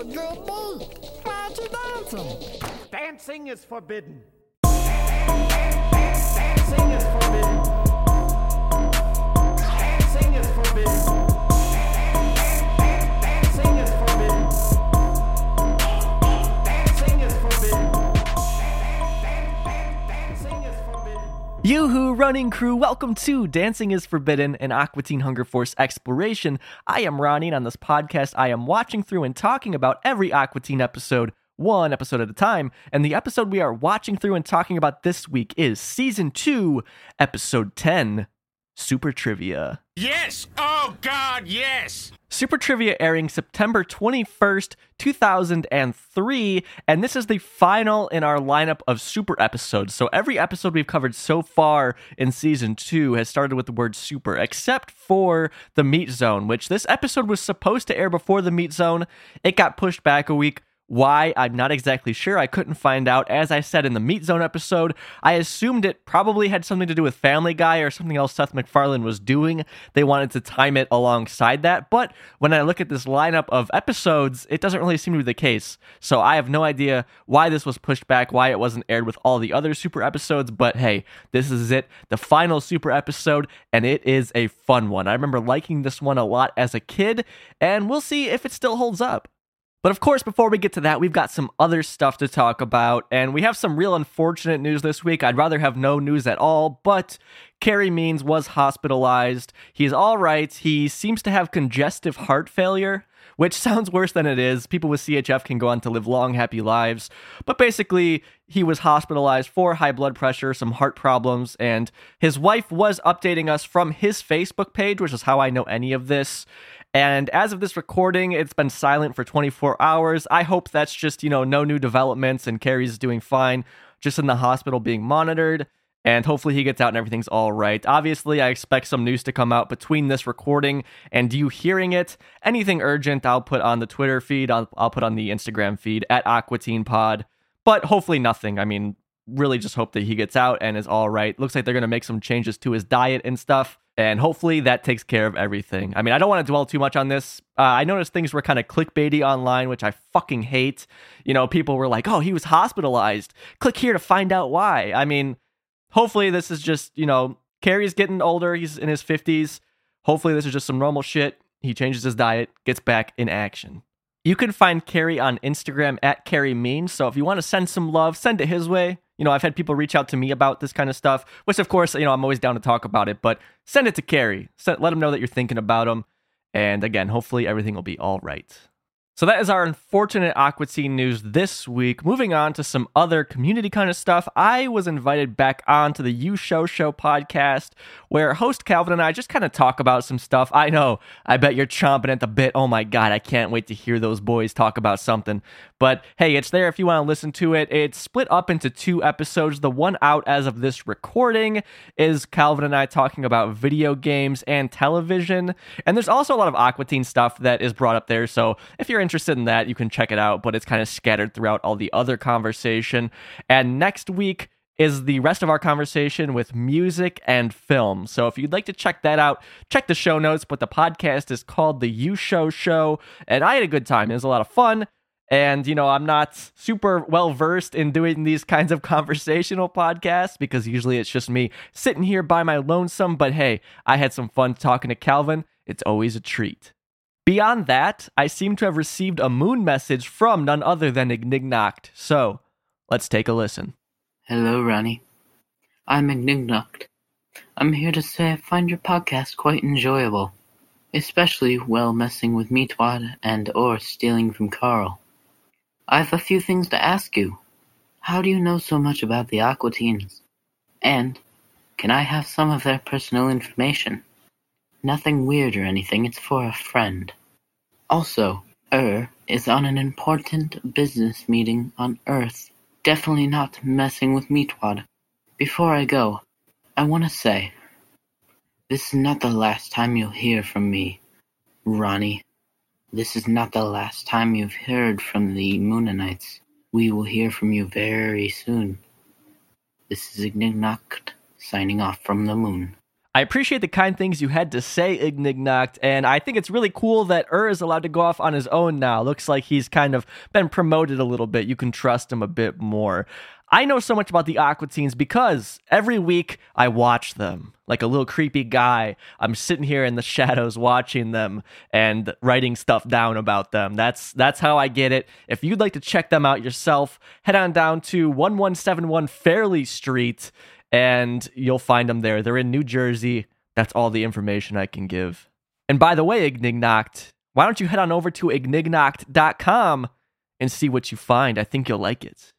a good beat. Why aren't you dancing? Dancing is forbidden. Dancing is forbidden. Dancing is forbidden. Yoo-hoo, running crew, welcome to Dancing is Forbidden, an Aqua Teen Hunger Force exploration. I am Ronnie, and on this podcast, I am watching through and talking about every Aqua Teen episode, one episode at a time. And the episode we are watching through and talking about this week is Season 2, Episode 10, Super Trivia. Yes! Oh, God, yes! Super Trivia airing September 21st, 2003, and this is the final in our lineup of super episodes. So every episode we've covered so far in season 2 has started with the word super, except for the Meat Zone, which this episode was supposed to air before the Meat Zone. It got pushed back a week. Why? I'm not exactly sure. I couldn't find out. As I said in the Meat Zone episode, I assumed it probably had something to do with Family Guy or something else Seth MacFarlane was doing. They wanted to time it alongside that. But when I look at this lineup of episodes, it doesn't really seem to be the case. So I have no idea why this was pushed back, why it wasn't aired with all the other super episodes. But hey, this is it, the final super episode, and it is a fun one. I remember liking this one a lot as a kid, and we'll see if it still holds up. But of course, before we get to that, we've got some other stuff to talk about, and we have some real unfortunate news this week. I'd rather have no news at all, but Carey Means was hospitalized. He's all right. He seems to have congestive heart failure, which sounds worse than it is. People with CHF can go on to live long, happy lives. But basically, he was hospitalized for high blood pressure, some heart problems, and his wife was updating us from his Facebook page, which is how I know any of this. And as of this recording, it's been silent for 24 hours. I hope that's just, you know, no new developments and Carey's doing fine, just in the hospital being monitored. And hopefully he gets out and everything's all right. Obviously, I expect some news to come out between this recording and you hearing it. Anything urgent, I'll put on the Twitter feed, I'll, I'll put on the Instagram feed at Aqua Teen Pod. But hopefully nothing. I mean, really just hope that he gets out and is all right. Looks like they're going to make some changes to his diet and stuff. And hopefully that takes care of everything. I mean, I don't want to dwell too much on this. Uh, I noticed things were kind of clickbaity online, which I fucking hate. You know, people were like, oh, he was hospitalized. Click here to find out why. I mean, hopefully this is just, you know, Carey's getting older. He's in his 50s. Hopefully this is just some normal shit. He changes his diet, gets back in action. You can find Carey on Instagram at Carey Mean. So if you want to send some love, send it his way. You know, I've had people reach out to me about this kind of stuff, which of course, you know, I'm always down to talk about it, but send it to Carey. Send, let him know that you're thinking about him. And again, hopefully everything will be all right. So that is our unfortunate Aqua Teen news this week. Moving on to some other community kind of stuff. I was invited back on to the You Show Show podcast where host Calvin and I just kind of talk about some stuff. I know, I bet you're chomping at the bit. Oh my God, I can't wait to hear those boys talk about something. But hey, it's there if you want to listen to it. It's split up into two episodes. The one out as of this recording is Calvin and I talking about video games and television. And there's also a lot of Aqua Teen stuff that is brought up there. So if you're interested in that, you can check it out. But it's kind of scattered throughout all the other conversation. And next week, is the rest of our conversation with music and film. So if you'd like to check that out, check the show notes. But the podcast is called The You Show Show, and I had a good time. It was a lot of fun. And, you know, I'm not super well versed in doing these kinds of conversational podcasts because usually it's just me sitting here by my lonesome. But hey, I had some fun talking to Calvin. It's always a treat. Beyond that, I seem to have received a moon message from none other than Ignignokt. So let's take a listen. Hello, Ronnie. I'm Ignignokt. I'm here to say I find your podcast quite enjoyable, especially while messing with Meatwad and or stealing from Carl. I've a few things to ask you. How do you know so much about the Aqua Teens? And can I have some of their personal information? Nothing weird or anything, it's for a friend. Also, Er is on an important business meeting on Earth. Definitely not messing with Meatwad. Before I go, I want to say, this is not the last time you'll hear from me, Ronnie. This is not the last time you've heard from the Mooninites. We will hear from you very soon. This is Ignignokt signing off from the moon. I appreciate the kind things you had to say, Ignignokt, and I think it's really cool that Err is allowed to go off on his own now. Looks like he's kind of been promoted a little bit. You can trust him a bit more. I know so much about the Aqua Teens because every week I watch them. Like a little creepy guy, I'm sitting here in the shadows watching them and writing stuff down about them. That's that's how I get it. If you'd like to check them out yourself, head on down to 1171 Fairley Street and you'll find them there. They're in New Jersey. That's all the information I can give. And by the way, Ignignokt, why don't you head on over to ignignokt.com and see what you find? I think you'll like it.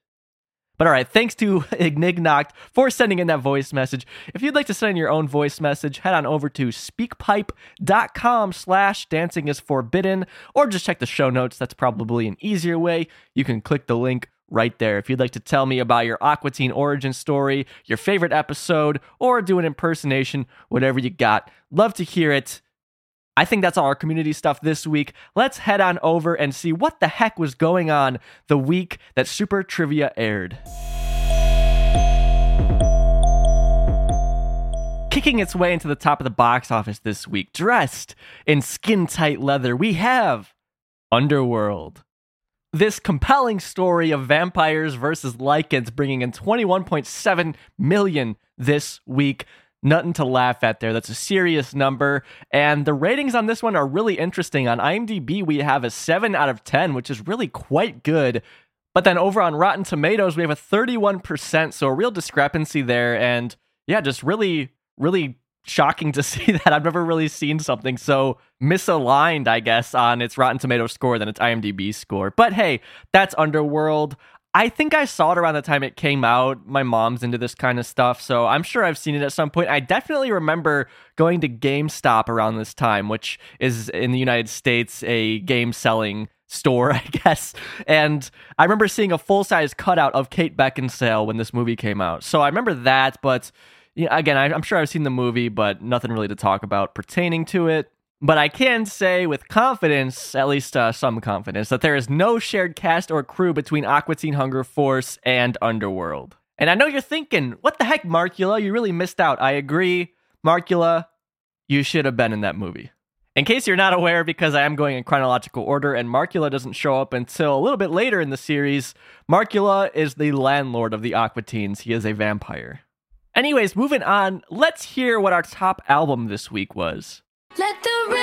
But all right, thanks to Ignignokt for sending in that voice message. If you'd like to send in your own voice message, head on over to speakpipe.com slash dancing is forbidden, or just check the show notes. That's probably an easier way. You can click the link right there. If you'd like to tell me about your Aqua Teen origin story, your favorite episode, or do an impersonation, whatever you got, love to hear it. I think that's all our community stuff this week. Let's head on over and see what the heck was going on the week that Super Trivia aired. Kicking its way into the top of the box office this week, dressed in skin tight leather, we have Underworld. This compelling story of vampires versus lycans bringing in 21.7 million this week. Nothing to laugh at there. That's a serious number. And the ratings on this one are really interesting. On IMDb, we have a 7 out of 10, which is really quite good. But then over on Rotten Tomatoes, we have a 31%. So a real discrepancy there. And yeah, just really, really shocking to see that. I've never really seen something so misaligned, I guess, on its Rotten Tomato score than its IMDb score. But hey, that's Underworld. I think I saw it around the time it came out. My mom's into this kind of stuff, so I'm sure I've seen it at some point. I definitely remember going to GameStop around this time, which is in the United States a game selling store, I guess. And I remember seeing a full size cutout of Kate Beckinsale when this movie came out. So I remember that, but again, I, I'm sure I've seen the movie, but nothing really to talk about pertaining to it. But I can say with confidence, at least uh, some confidence, that there is no shared cast or crew between Aqua Teen Hunger Force and Underworld. And I know you're thinking, what the heck, Markula? You really missed out. I agree. Markula, you should have been in that movie. In case you're not aware, because I am going in chronological order and Markula doesn't show up until a little bit later in the series, Markula is the landlord of the Aqua Teens. He is a vampire. Anyways, moving on, let's hear what our top album this week was. Let the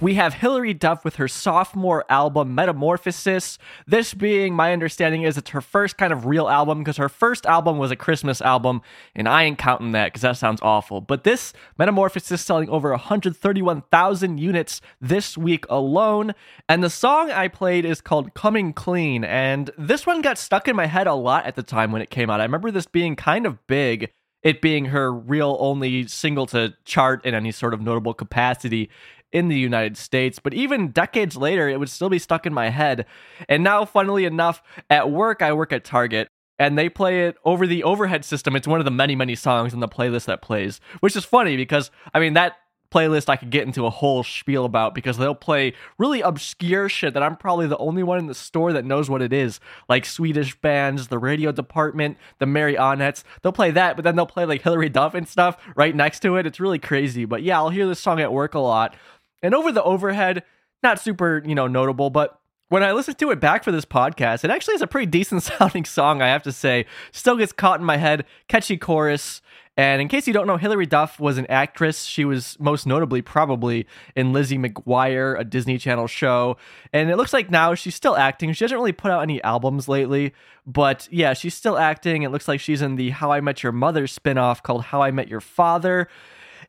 We have Hilary Duff with her sophomore album Metamorphosis. This being my understanding is it's her first kind of real album because her first album was a Christmas album, and I ain't counting that because that sounds awful. But this Metamorphosis selling over 131,000 units this week alone, and the song I played is called Coming Clean, and this one got stuck in my head a lot at the time when it came out. I remember this being kind of big it being her real only single to chart in any sort of notable capacity in the United States. But even decades later, it would still be stuck in my head. And now, funnily enough, at work, I work at Target. And they play it over the overhead system. It's one of the many, many songs in the playlist that plays, which is funny because, I mean, that playlist I could get into a whole spiel about because they'll play really obscure shit that I'm probably the only one in the store that knows what it is, like Swedish bands, the radio department, the Marionettes. They'll play that, but then they'll play like Hillary Duff and stuff right next to it. It's really crazy. But yeah, I'll hear this song at work a lot. And over the overhead, not super, you know, notable, but when I listened to it back for this podcast, it actually is a pretty decent sounding song, I have to say. Still gets caught in my head, catchy chorus. And in case you don't know, Hilary Duff was an actress. She was most notably probably in Lizzie McGuire, a Disney Channel show. And it looks like now she's still acting. She hasn't really put out any albums lately, but yeah, she's still acting. It looks like she's in the How I Met Your Mother spinoff called How I Met Your Father.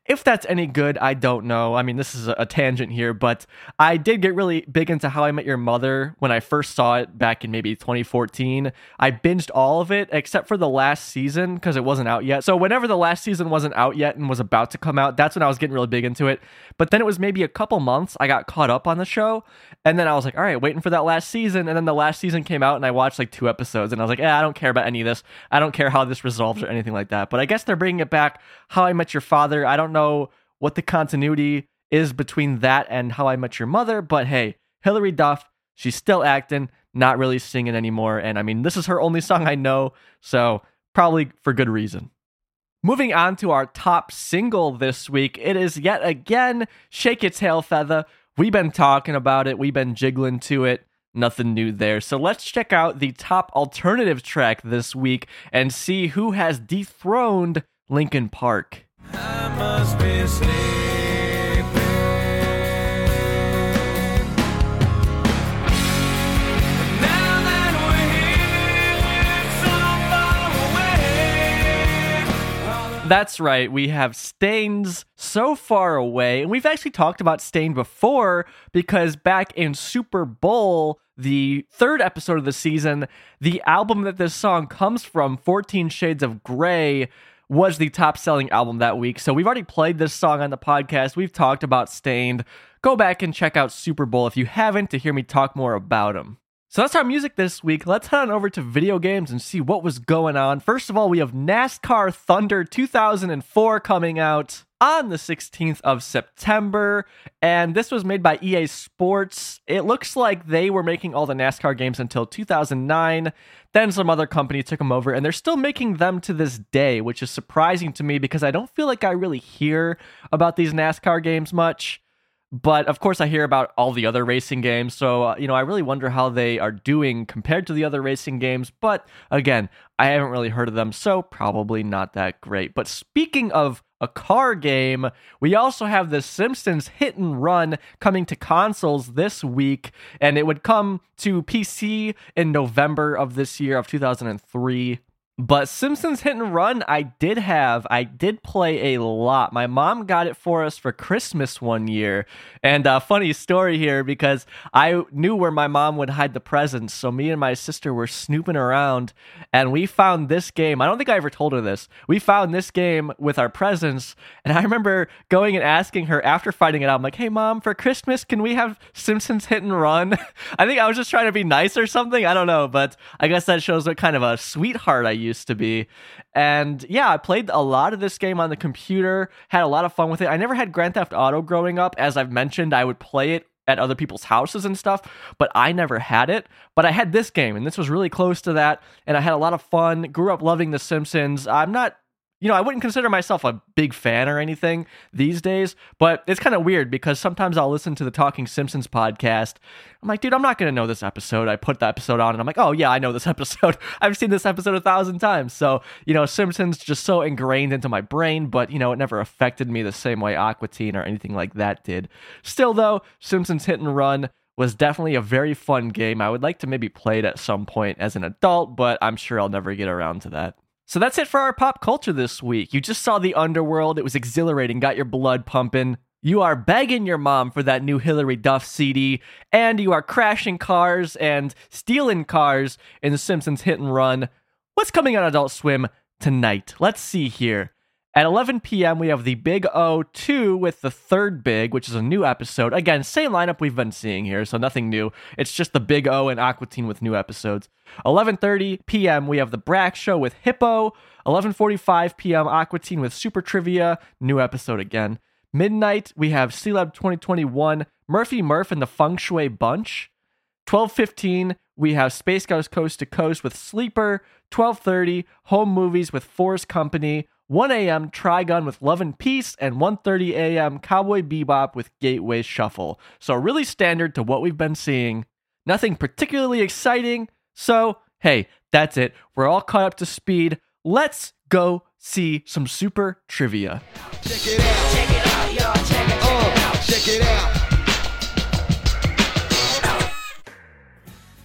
If that's any good, I don't know. I mean, this is a, tangent here, but I did get really big into How I Met Your Mother when I first saw it back in maybe 2014. I binged all of it except for the last season because it wasn't out yet. So, whenever the last season wasn't out yet and was about to come out, that's when I was getting really big into it. But then it was maybe a couple months I got caught up on the show. And then I was like, all right, waiting for that last season. And then the last season came out and I watched like two episodes and I was like, yeah, I don't care about any of this. I don't care how this resolves or anything like that. But I guess they're bringing it back. How I Met Your Father. I don't know what the continuity is between that and How I Met Your Mother. But hey, Hilary Duff, she's still acting, not really singing anymore. And I mean, this is her only song I know. So probably for good reason. Moving on to our top single this week, it is yet again Shake Your Tail Feather. We've been talking about it, we've been jiggling to it. Nothing new there. So let's check out the top alternative track this week and see who has dethroned Linkin Park. That's right. We have Staind's so far away. And we've actually talked about Staind before because back in Super Bowl, the third episode of the season, the album that this song comes from, 14 Shades of Grey, was the top selling album that week. So we've already played this song on the podcast. We've talked about Staind. Go back and check out Super Bowl if you haven't to hear me talk more about them. So that's our music this week. Let's head on over to video games and see what was going on. First of all, we have NASCAR Thunder 2004 coming out on the 16th of September, and this was made by EA Sports. It looks like they were making all the NASCAR games until 2009. Then some other company took them over, and they're still making them to this day, which is surprising to me because I don't feel like I really hear about these NASCAR games much. But of course, I hear about all the other racing games. So, uh, you know, I really wonder how they are doing compared to the other racing games. But again, I haven't really heard of them. So, probably not that great. But speaking of a car game, we also have The Simpsons Hit and Run coming to consoles this week. And it would come to PC in November of this year, of 2003. But Simpsons Hit and Run, I did have. I did play a lot. My mom got it for us for Christmas one year. And a funny story here because I knew where my mom would hide the presents. So me and my sister were snooping around and we found this game. I don't think I ever told her this. We found this game with our presents. And I remember going and asking her after finding it out, I'm like, hey, mom, for Christmas, can we have Simpsons Hit and Run? I think I was just trying to be nice or something. I don't know. But I guess that shows what kind of a sweetheart I used to be. And yeah, I played a lot of this game on the computer, had a lot of fun with it. I never had Grand Theft Auto growing up. As I've mentioned, I would play it at other people's houses and stuff, but I never had it. But I had this game, and this was really close to that. And I had a lot of fun. Grew up loving The Simpsons. I'm not you know, I wouldn't consider myself a big fan or anything these days, but it's kind of weird because sometimes I'll listen to the Talking Simpsons podcast. I'm like, dude, I'm not going to know this episode. I put the episode on and I'm like, oh, yeah, I know this episode. I've seen this episode a thousand times. So, you know, Simpsons just so ingrained into my brain, but, you know, it never affected me the same way Aqua Teen or anything like that did. Still, though, Simpsons Hit and Run was definitely a very fun game. I would like to maybe play it at some point as an adult, but I'm sure I'll never get around to that. So that's it for our pop culture this week. You just saw the underworld. It was exhilarating, got your blood pumping. You are begging your mom for that new Hillary Duff CD, and you are crashing cars and stealing cars in The Simpsons Hit and Run. What's coming on Adult Swim tonight? Let's see here. At 11 p.m., we have the Big O 2 with the third Big, which is a new episode. Again, same lineup we've been seeing here, so nothing new. It's just the Big O and Aqua Teen with new episodes. 11:30 p.m., we have the Brak Show with Hippo. 11:45 p.m., Aqua Teen with Super Trivia, new episode again. Midnight, we have Sealab 2021, Murphy Murph and the Feng Shui Bunch. 12:15, we have Space Ghost Coast to Coast with Sleeper. 12:30, Home Movies with Force Company. 1 a.m. Trigun with Love and Peace, and 1:30 a.m. Cowboy Bebop with Gateway Shuffle. So really standard to what we've been seeing. Nothing particularly exciting. So hey, that's it. We're all caught up to speed. Let's go see some super trivia. Check it out. Check it out, y'all. Check it, uh, check it out.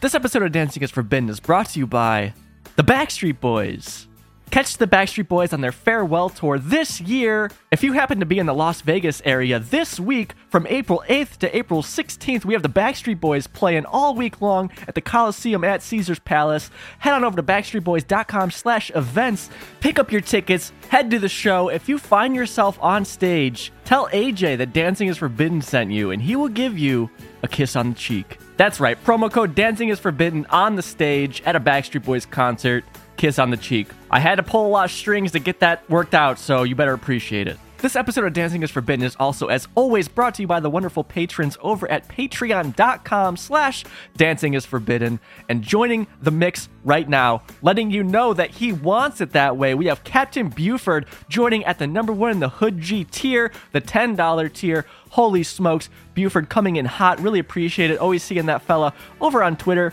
This episode of Dancing is Forbidden is brought to you by the Backstreet Boys. Catch the Backstreet Boys on their farewell tour this year. If you happen to be in the Las Vegas area this week, from April 8th to April 16th, we have the Backstreet Boys playing all week long at the Coliseum at Caesars Palace. Head on over to backstreetboys.com slash events, pick up your tickets, head to the show. If you find yourself on stage, tell AJ that Dancing is Forbidden sent you, and he will give you a kiss on the cheek. That's right, promo code Dancing is Forbidden on the stage at a Backstreet Boys concert. Kiss on the cheek. I had to pull a lot of strings to get that worked out, so you better appreciate it. This episode of Dancing is Forbidden is also, as always, brought to you by the wonderful patrons over at patreon.com slash dancing is forbidden. And joining the mix right now, letting you know that he wants it that way, we have Captain Buford joining at the number one in the Hood G tier, the $10 tier. Holy smokes, Buford coming in hot. Really appreciate it. Always seeing that fella over on Twitter.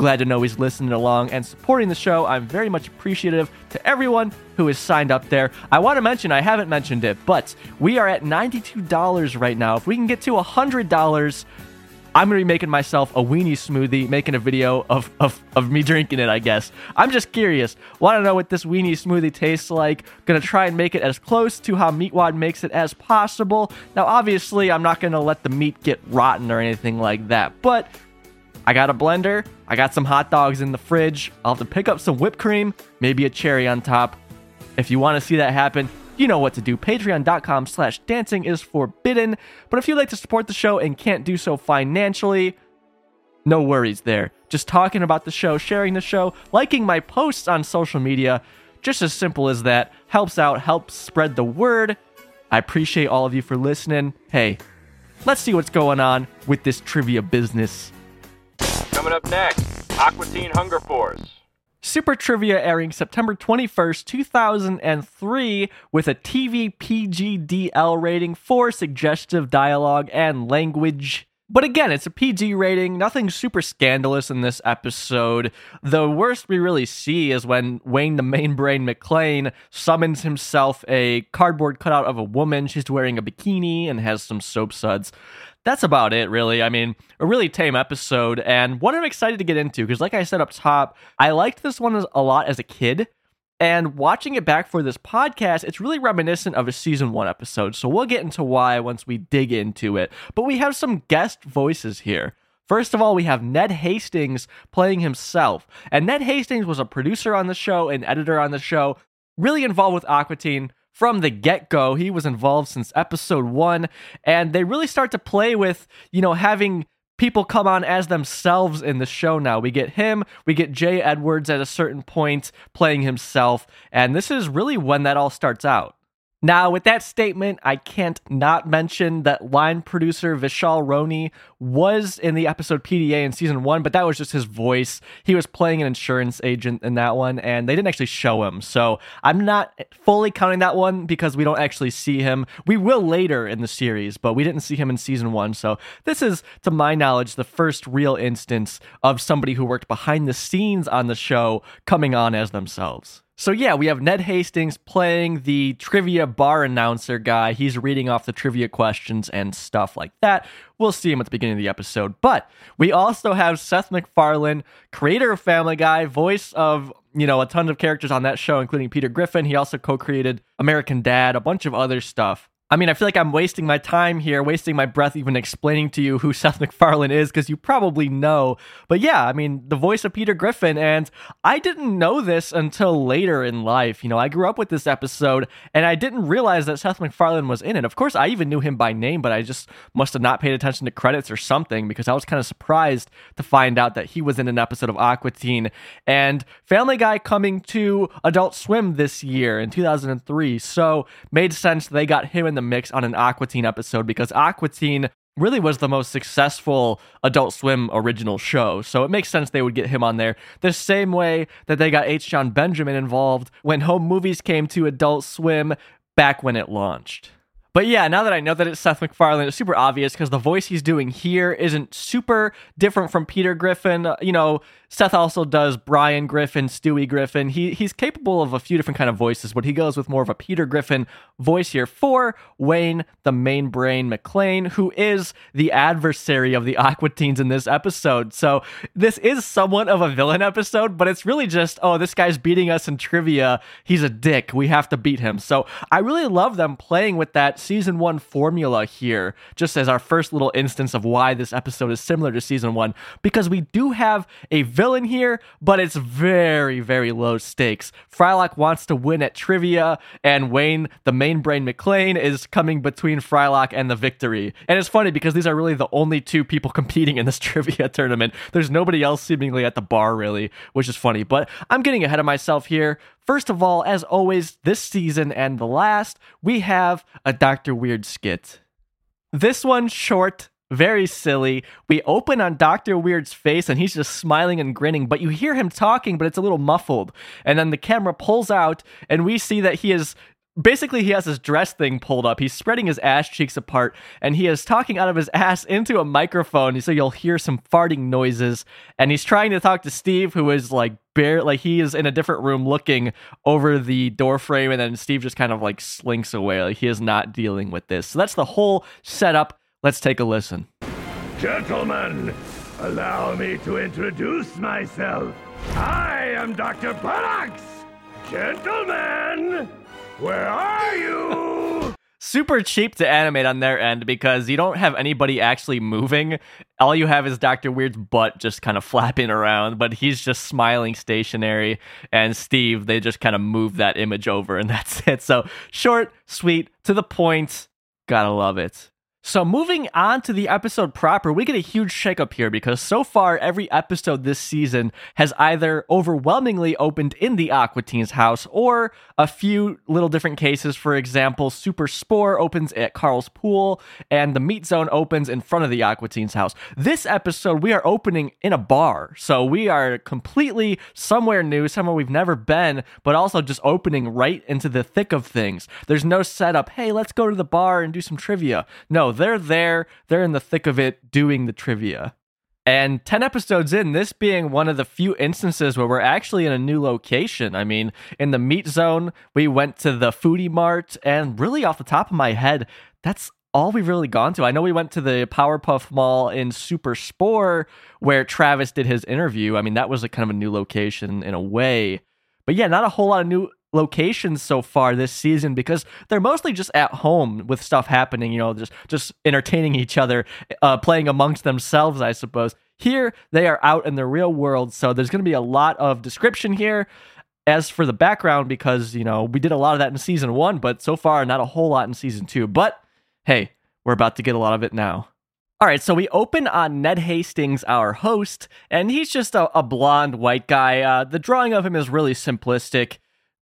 Glad to know he's listening along and supporting the show. I'm very much appreciative to everyone who is signed up there. I want to mention, I haven't mentioned it, but we are at $92 right now. If we can get to $100, I'm to be making myself a weenie smoothie, making a video of, of, of me drinking it, I guess. I'm just curious. Want to know what this weenie smoothie tastes like. To try and make it as close to how Meatwad makes it as possible. Now, obviously, I'm not to let the meat get rotten or anything like that, but I got a blender. I got some hot dogs in the fridge. I'll have to pick up some whipped cream, maybe a cherry on top. If you want to see that happen, you know what to do. Patreon.com slash dancing is forbidden. But if you'd like to support the show and can't do so financially, no worries there. Just talking about the show, sharing the show, liking my posts on social media, just as simple as that. Helps out, helps spread the word. I appreciate all of you for listening. Hey, let's see what's going on with this trivia business. Coming up next, Aqua Teen Hunger Force. Super Trivia airing September 21st, 2003, with a TV PGDL rating for suggestive dialogue and language. But again, it's a PG rating, nothing super scandalous in this episode. The worst we really see is when Wayne the Main Brain McLean summons himself a cardboard cutout of a woman. She's wearing a bikini and has some soap suds that's about it, really. I mean, a really tame episode, and one I'm excited to get into because, like I said up top, I liked this one a lot as a kid. And watching it back for this podcast, it's really reminiscent of a season one episode. So we'll get into why once we dig into it. But we have some guest voices here. First of all, we have Ned Hastings playing himself. And Ned Hastings was a producer on the show, an editor on the show, really involved with Aqua Teen from the get go. He was involved since episode one, and they really start to play with, you know, having people come on as themselves in the show now. We get him, we get Jay Edwards at a certain point playing himself, and this is really when that all starts out. Now, with that statement, I can't not mention that line producer Vishal Roney was in the episode PDA in season one, but that was just his voice. He was playing an insurance agent in that one, and they didn't actually show him. So I'm not fully counting that one because we don't actually see him. We will later in the series, but we didn't see him in season one. So this is, to my knowledge, the first real instance of somebody who worked behind the scenes on the show coming on as themselves. So yeah, we have Ned Hastings playing the trivia bar announcer guy. He's reading off the trivia questions and stuff like that. We'll see him at the beginning of the episode. But we also have Seth MacFarlane, creator of Family Guy, voice of, you know, a ton of characters on that show, including Peter Griffin. He also co-created American Dad, a bunch of other stuff. I mean, I feel like I'm wasting my time here, wasting my breath even explaining to you who Seth MacFarlane is because you probably know. But yeah, I mean, the voice of Peter Griffin, and I didn't know this until later in life. You know, I grew up with this episode and I didn't realize that Seth MacFarlane was in it. Of course, I even knew him by name, but I just must have not paid attention to credits or something because I was kind of surprised to find out that he was in an episode of Aqua Teen and Family Guy coming to Adult Swim this year in 2003. So made sense they got him in the mix on an Aqua Teen episode because Aqua Teen really was the most successful Adult Swim original show. So it makes sense they would get him on there. The same way that they got H. Jon Benjamin involved when home movies came to Adult Swim back when it launched. But yeah, now that I know that it's Seth MacFarlane, it's super obvious because the voice he's doing here isn't super different from Peter Griffin. You know, Seth also does Brian Griffin, Stewie Griffin. He he's capable of a few different kind of voices, but he goes with more of a Peter Griffin voice here for Wayne, the main brain McLean, who is the adversary of the Aqua Teens in this episode. So this is somewhat of a villain episode, but it's really just, oh, this guy's beating us in trivia. He's a dick. We have to beat him. So I really love them playing with that season one formula here, just as our first little instance of why this episode is similar to season one, because we do have a villain here, but it's very, very low stakes. Frylock wants to win at trivia, and Wayne, the main brain McLean, is coming between Frylock and the victory. And it's funny because these are really the only two people competing in this trivia tournament. There's nobody else seemingly at the bar, really, which is funny. But I'm getting ahead of myself here. First of all, as always, this season and the last, we have a Dr. Weird skit. This one's short, very silly. We open on Dr. Weird's face and he's just smiling and grinning, but you hear him talking, but it's a little muffled. And then the camera pulls out and we see that he is basically he has his dress thing pulled up. He's spreading his ass cheeks apart and he is talking out of his ass into a microphone so you'll hear some farting noises and he's trying to talk to Steve who is like bare like he is in a different room looking over the door frame and then Steve just kind of like slinks away like he is not dealing with this. So that's the whole setup. Let's take a listen. Gentlemen, allow me to introduce myself. I am Dr. Buttocks. Gentlemen, where are you? super cheap to animate on their end because you don't have anybody actually moving. All you have is Dr. Weird's butt just kind of flapping around, but he's just smiling stationary. And Steve, they just kind of move that image over, and that's it. So short, sweet, to the point. Gotta love it. So, moving on to the episode proper, we get a huge shakeup here because so far every episode this season has either overwhelmingly opened in the Aqua Teen's house or a few little different cases. For example, Super Spore opens at Carl's pool and the Meat Zone opens in front of the Aqua Teen's house. This episode, we are opening in a bar. So, we are completely somewhere new, somewhere we've never been, but also just opening right into the thick of things. There's no setup, hey, let's go to the bar and do some trivia. No, they're there, they're in the thick of it doing the trivia. And 10 episodes in, this being one of the few instances where we're actually in a new location. I mean, in the meat zone, we went to the foodie mart, and really off the top of my head, that's all we've really gone to. I know we went to the Powerpuff Mall in Super Spore where Travis did his interview. I mean, that was a kind of a new location in a way. But yeah, not a whole lot of new locations so far this season because they're mostly just at home with stuff happening, you know, just just entertaining each other, uh, playing amongst themselves, I suppose. Here they are out in the real world, so there's going to be a lot of description here. As for the background, because you know we did a lot of that in season one, but so far not a whole lot in season two. But hey, we're about to get a lot of it now. All right, so we open on Ned Hastings, our host, and he's just a, a blonde white guy. Uh, the drawing of him is really simplistic,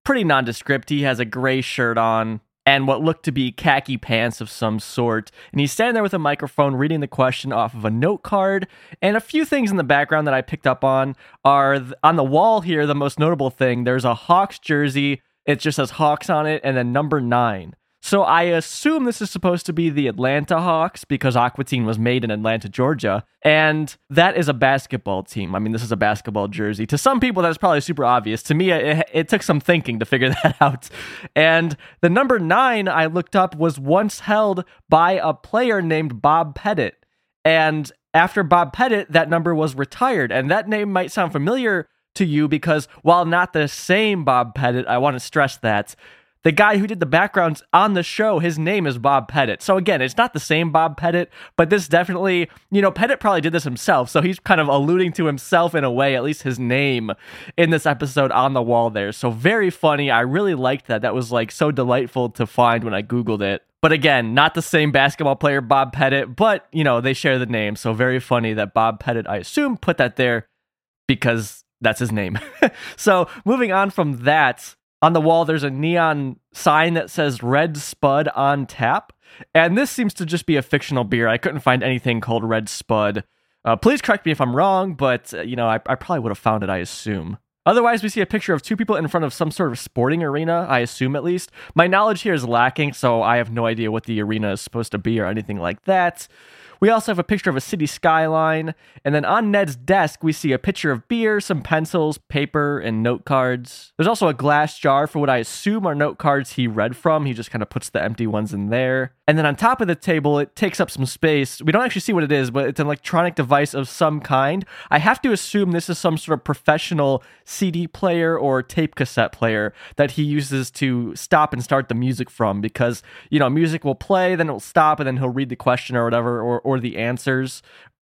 pretty nondescript. He has a gray shirt on and what looked to be khaki pants of some sort. And he's standing there with a microphone reading the question off of a note card. And a few things in the background that I picked up on are th- on the wall here. The most notable thing there's a Hawks jersey. It just says Hawks on it, and then number nine. So I assume this is supposed to be the Atlanta Hawks because Aqua Teen was made in Atlanta, Georgia. And that is a basketball team. I mean, this is a basketball jersey. To some people, that's probably super obvious. To me, it, it took some thinking to figure that out. And the number nine I looked up was once held by a player named Bob Pettit. And after Bob Pettit, that number was retired. And that name might sound familiar to you because while not the same Bob Pettit, I want to stress that the guy who did the backgrounds on the show, his name is Bob Pettit. So again, it's not the same Bob Pettit, but this definitely, you know, Pettit probably did this himself. So he's kind of alluding to himself in a way, at least his name in this episode on the wall there. So very funny. I really liked that. That was like so delightful to find when I Googled it. But again, not the same basketball player, Bob Pettit, but you know, they share the name. So very funny that Bob Pettit, I assume, put that there because that's his name. so moving on from that, on the wall, there's a neon sign that says Red Spud on tap. And this seems to just be a fictional beer. I couldn't find anything called Red Spud. Uh, please correct me if I'm wrong, but uh, you know, I, I probably would have found it, I assume. Otherwise, we see a picture of two people in front of some sort of sporting arena, I assume at least. My knowledge here is lacking, so I have no idea what the arena is supposed to be or anything like that. We also have a picture of a city skyline, and then on Ned's desk, we see a picture of beer, some pencils, paper, and note cards. There's also a glass jar for what I assume are note cards he read from. He just kind of puts the empty ones in there. And then on top of the table, it takes up some space. We don't actually see what it is, but it's an electronic device of some kind. I have to assume this is some sort of professional CD player or tape cassette player that he uses to stop and start the music from because, you know, music will play, then it will stop, and then he'll read the question or whatever, or the answers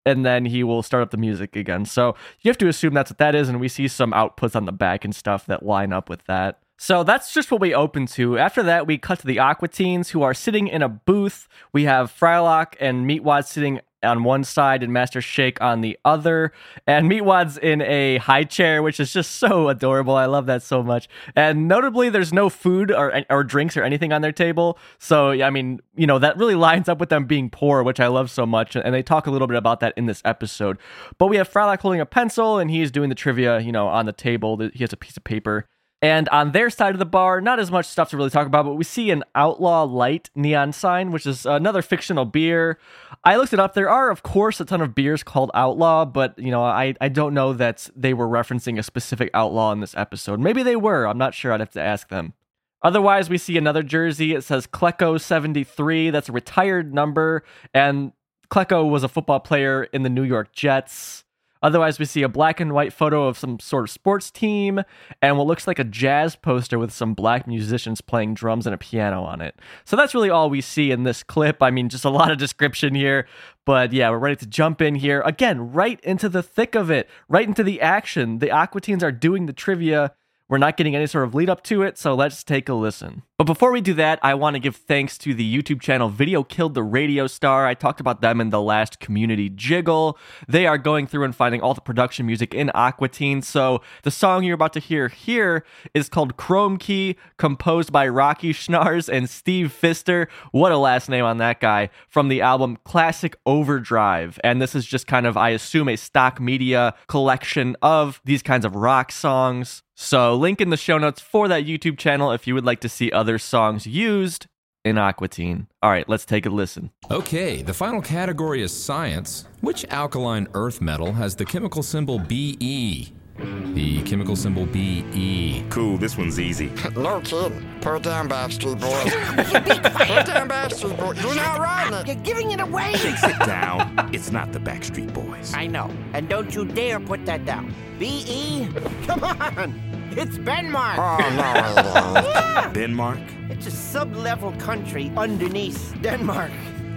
and then he will start up the music again. So you have to assume that's what that is, and we see some outputs on the back and stuff that line up with that. So that's just what we open to. After that, we cut to the Aqua Teens who are sitting in a booth. We have Frylock and Meatwad sitting on one side and Master Shake on the other. And Meatwad's in a high chair, which is just so adorable. I love that so much. And notably, there's no food or, or drinks or anything on their table. So, I mean, you know, that really lines up with them being poor, which I love so much. And they talk a little bit about that in this episode. But we have Frylock holding a pencil and he's doing the trivia, you know, on the table. He has a piece of paper. And on their side of the bar, not as much stuff to really talk about, but we see an Outlaw Light neon sign, which is another fictional beer. I looked it up. There are, of course, a ton of beers called Outlaw, but you know, I, I don't know that they were referencing a specific outlaw in this episode. Maybe they were. I'm not sure. I'd have to ask them. Otherwise, we see another jersey. It says Klecko 73. That's a retired number. And Klecko was a football player in the New York Jets. Otherwise, we see a black and white photo of some sort of sports team and what looks like a jazz poster with some black musicians playing drums and a piano on it. So that's really all we see in this clip. I mean, just a lot of description here. But yeah, we're ready to jump in here. Again, right into the thick of it, right into the action. The Aqua Teens are doing the trivia. We're not getting any sort of lead up to it, so let's take a listen. But before we do that, I want to give thanks to the YouTube channel Video Killed the Radio Star. I talked about them in the last community jiggle. They are going through and finding all the production music in Aqua Teen. So the song you're about to hear here is called Chrome Key, composed by Rocky Schnars and Steve Pfister. What a last name on that guy from the album Classic Overdrive. And this is just kind of, I assume, a stock media collection of these kinds of rock songs. So, link in the show notes for that YouTube channel if you would like to see other songs used in Aqua Teen. All right, let's take a listen. Okay, the final category is science. Which alkaline earth metal has the chemical symbol Be? The chemical symbol Be. Cool, this one's easy. No kid. Put it down, Backstreet Boys. Put it down, Backstreet Boys. You're not riding it. You're giving it away. Sit down. It's not the Backstreet Boys. I know. And don't you dare put that down. B.E.? Come on. It's Denmark. Oh, no, yeah. Denmark? It's a sub-level country underneath Denmark.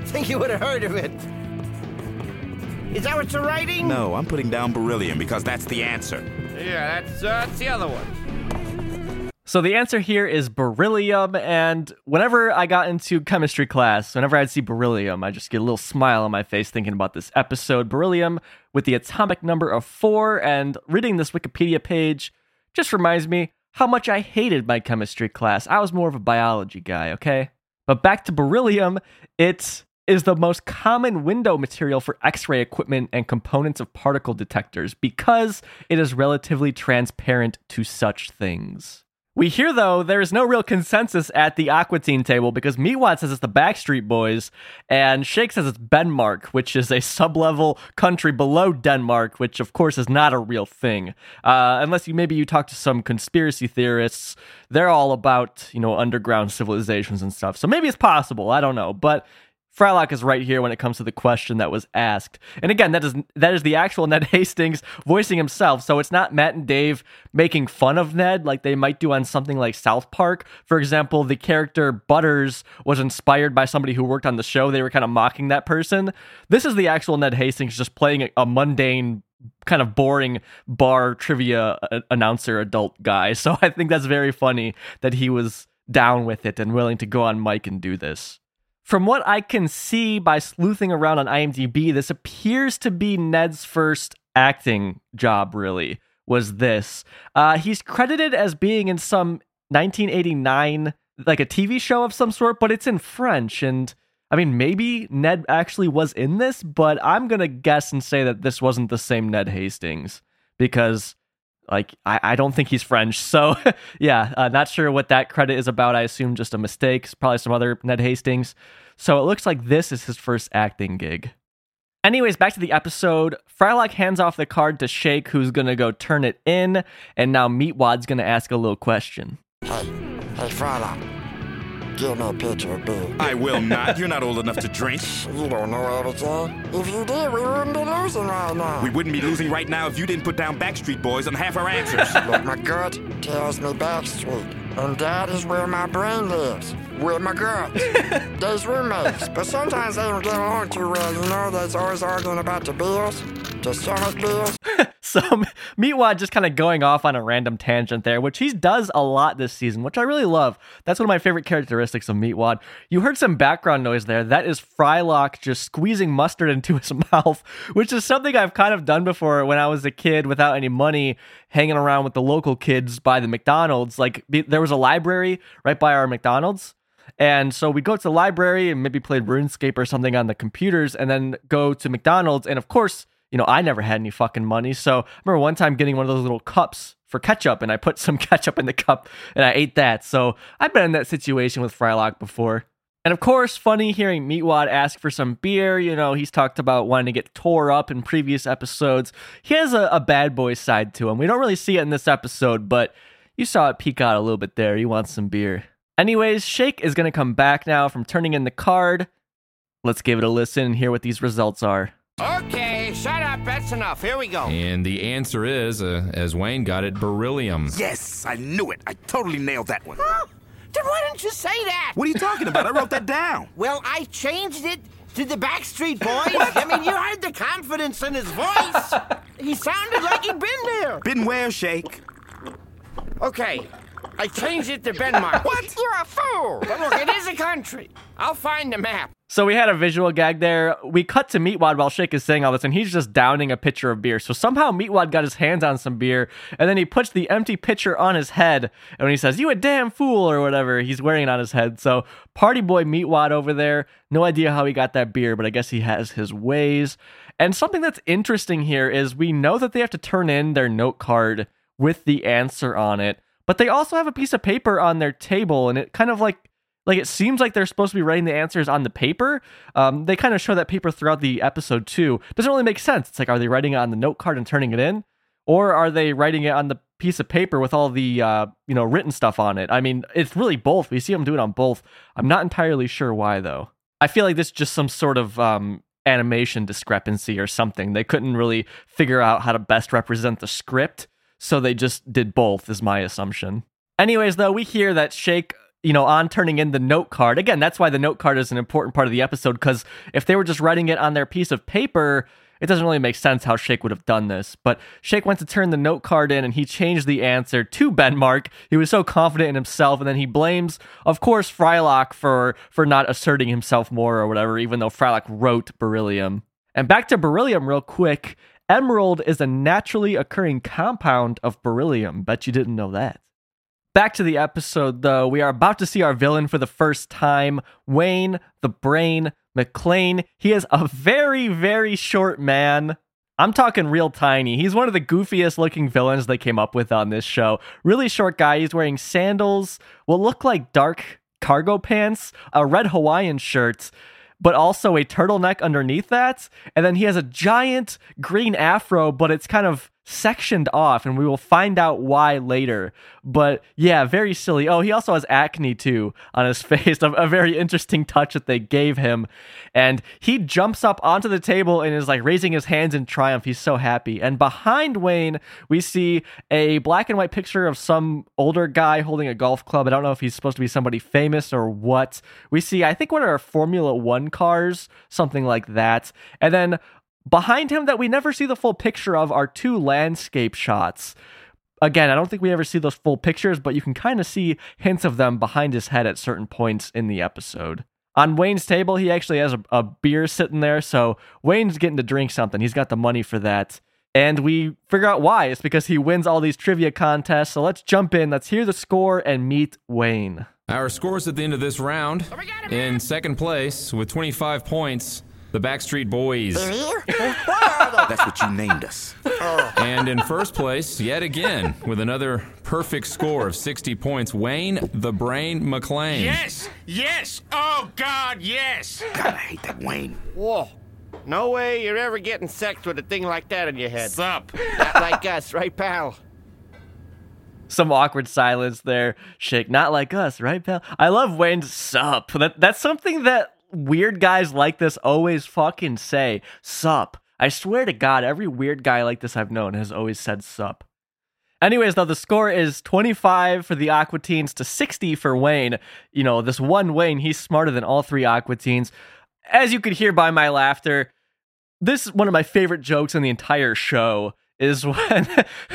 Think you would have heard of it. Is that what you're writing? No, I'm putting down beryllium because that's the answer. Yeah, that's, uh, that's the other one. So the answer here is beryllium, and whenever I got into chemistry class, whenever I'd see beryllium, I just get a little smile on my face thinking about this episode. Beryllium with the atomic number of four, and reading this Wikipedia page just reminds me how much I hated my chemistry class. I was more of a biology guy, okay? But back to beryllium, it is the most common window material for X ray equipment and components of particle detectors because it is relatively transparent to such things. We hear, though, there is no real consensus at the Aqua Teen table because Meatwad says it's the Backstreet Boys, and Shake says it's Denmark, which is a sub level country below Denmark, which of course is not a real thing. Uh, unless you maybe you talk to some conspiracy theorists, they're all about, you know, underground civilizations and stuff. So maybe it's possible. I don't know. But Frylock is right here when it comes to the question that was asked. And again, that is that is the actual Ned Hastings voicing himself. So it's not Matt and Dave making fun of Ned like they might do on something like South Park. For example, the character Butters was inspired by somebody who worked on the show. They were kind of mocking that person. This is the actual Ned Hastings just playing a, a mundane kind of boring bar trivia uh, announcer adult guy. So I think that's very funny that he was down with it and willing to go on mic and do this. From what I can see by sleuthing around on IMDb, this appears to be Ned's first acting job, really, was this. Uh, he's credited as being in some 1989, like a TV show of some sort, but it's in French. And I mean, maybe Ned actually was in this, but I'm going to guess and say that this wasn't the same Ned Hastings because Like, I, I don't think he's French. So, yeah, uh, not sure what that credit is about. I assume just a mistake. Probably some other Ned Hastings. So, it looks like this is his first acting gig. Anyways, back to the episode. Frylock hands off the card to Shake, who's gonna go turn it in, and now Meatwad's gonna ask a little question. Hey, hey, Frylock. Give me a picture of. I will not. You're not old enough to drink. You don't know everything. If you did, we wouldn't be losing right now. We wouldn't be losing right now if you didn't put down Backstreet Boys on half our answers. Look, my gut tells me Backstreet, and that is where my brain lives. With my gut. There's roommates, but sometimes they don't get along too well. You know, there's always arguing about the bills, the stomach bills. So Meatwad just kind of going off on a random tangent there, which he does a lot this season, which I really love. That's one of my favorite characteristics of Meatwad. You heard some background noise there. That is Frylock just squeezing mustard into his mouth, which is something I've kind of done before when I was a kid without any money, hanging around with the local kids by the McDonald's. Like there was a library right by our McDonald's. And so we'd go to the library and maybe play RuneScape or something on the computers and then go to McDonald's. And of course, you know, I never had any fucking money. So I remember one time getting one of those little cups for ketchup and I put some ketchup in the cup and I ate that. So I've been in that situation with Frylock before. And of course, funny hearing Meatwad ask for some beer. You know, he's talked about wanting to get tore up in previous episodes. He has a, a bad boy side to him. We don't really see it in this episode, but you saw it peek out a little bit there. He wants some beer. Anyways, Shake is going to come back now from turning in the card. Let's give it a listen and hear what these results are. Okay, shut up. That's enough. Here we go. And the answer is, uh, as Wayne got it, beryllium. Yes, I knew it. I totally nailed that one. Huh? Then why didn't you say that? What are you talking about? I wrote that down. Well, I changed it to the Backstreet Boys. I mean, you heard the confidence in his voice. He sounded like he'd been there. Been where, Shake? Okay, I changed it to Denmark. What? You're a fool. But look, it is a country. I'll find the map. So we had a visual gag there. We cut to Meatwad while Shake is saying all this, and he's just downing a pitcher of beer. So somehow Meatwad got his hands on some beer, and then he puts the empty pitcher on his head. And when he says, You a damn fool, or whatever, he's wearing it on his head. So party boy Meatwad over there, no idea how he got that beer, but I guess he has his ways. And something that's interesting here is we know that they have to turn in their note card with the answer on it, but they also have a piece of paper on their table, and it kind of like like it seems like they're supposed to be writing the answers on the paper. Um, they kind of show that paper throughout the episode too. Doesn't really make sense. It's like, are they writing it on the note card and turning it in, or are they writing it on the piece of paper with all the uh, you know written stuff on it? I mean, it's really both. We see them do it on both. I'm not entirely sure why though. I feel like this is just some sort of um, animation discrepancy or something. They couldn't really figure out how to best represent the script, so they just did both. Is my assumption. Anyways, though, we hear that Shake you know, on turning in the note card. Again, that's why the note card is an important part of the episode because if they were just writing it on their piece of paper, it doesn't really make sense how Shake would have done this. But Shake went to turn the note card in and he changed the answer to Denmark. He was so confident in himself, and then he blames, of course, Frylock for for not asserting himself more or whatever, even though Frylock wrote beryllium. And back to beryllium real quick. Emerald is a naturally occurring compound of beryllium. Bet you didn't know that. Back to the episode, though. We are about to see our villain for the first time Wayne, the brain, McLean. He is a very, very short man. I'm talking real tiny. He's one of the goofiest looking villains they came up with on this show. Really short guy. He's wearing sandals, what look like dark cargo pants, a red Hawaiian shirt, but also a turtleneck underneath that. And then he has a giant green afro, but it's kind of sectioned off, and we will find out why later. But yeah, very silly. Oh, he also has acne too on his face, a, a very interesting touch that they gave him. And he jumps up onto the table and is like raising his hands in triumph. He's so happy. And behind Wayne, we see a black and white picture of some older guy holding a golf club. I don't know if he's supposed to be somebody famous or what. We see, I think, one of our Formula One cars, something like that. And then Behind him, that we never see the full picture of, are two landscape shots. Again, I don't think we ever see those full pictures, but you can kind of see hints of them behind his head at certain points in the episode. On Wayne's table, he actually has a, a beer sitting there, so Wayne's getting to drink something. He's got the money for that. And we figure out why. It's because he wins all these trivia contests. So let's jump in, let's hear the score, and meet Wayne. Our scores at the end of this round in second place with 25 points the Backstreet Boys. They're here? Where are they? That's what you named us. Oh. And in first place, yet again, with another perfect score of 60 points, Wayne the Brain McLean. Yes, yes. Oh God, yes. God, I hate that Wayne. Whoa. No way you're ever getting sex with a thing like that in your head. Sup? Not like us, right, pal? Some awkward silence there. Shake, not like us, right, pal? I love Wayne's sup. That that's something that weird guys like this always fucking say. Sup. I swear to God, every weird guy like this I've known has always said sup. Anyways, though, the score is 25 for the Aqua Teens to 60 for Wayne. You know, this one Wayne, he's smarter than all three Aqua Teens. As you could hear by my laughter, this is one of my favorite jokes in the entire show is when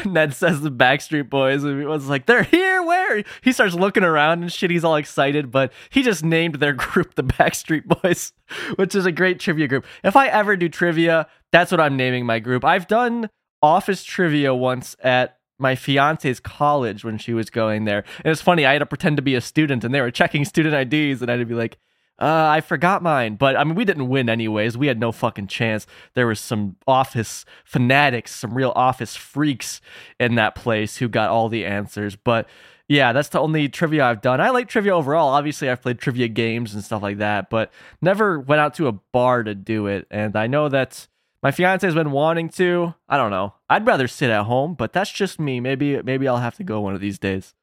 Ned says the Backstreet Boys and was like, they're here, where? He starts looking around and shit, he's all excited, but he just named their group the Backstreet Boys, which is a great trivia group. If I ever do trivia, that's what I'm naming my group. I've done office trivia once at my fiance's college when she was going there. And it's funny, I had to pretend to be a student and they were checking student IDs and I had to be like, uh, I forgot mine, but I mean, we didn't win anyways. We had no fucking chance. There was some office fanatics, some real office freaks in that place who got all the answers. But yeah, that's the only trivia I've done. I like trivia overall. Obviously, I've played trivia games and stuff like that, but never went out to a bar to do it. And I know that my fiance's been wanting to. I don't know. I'd rather sit at home, but that's just me. Maybe maybe I'll have to go one of these days.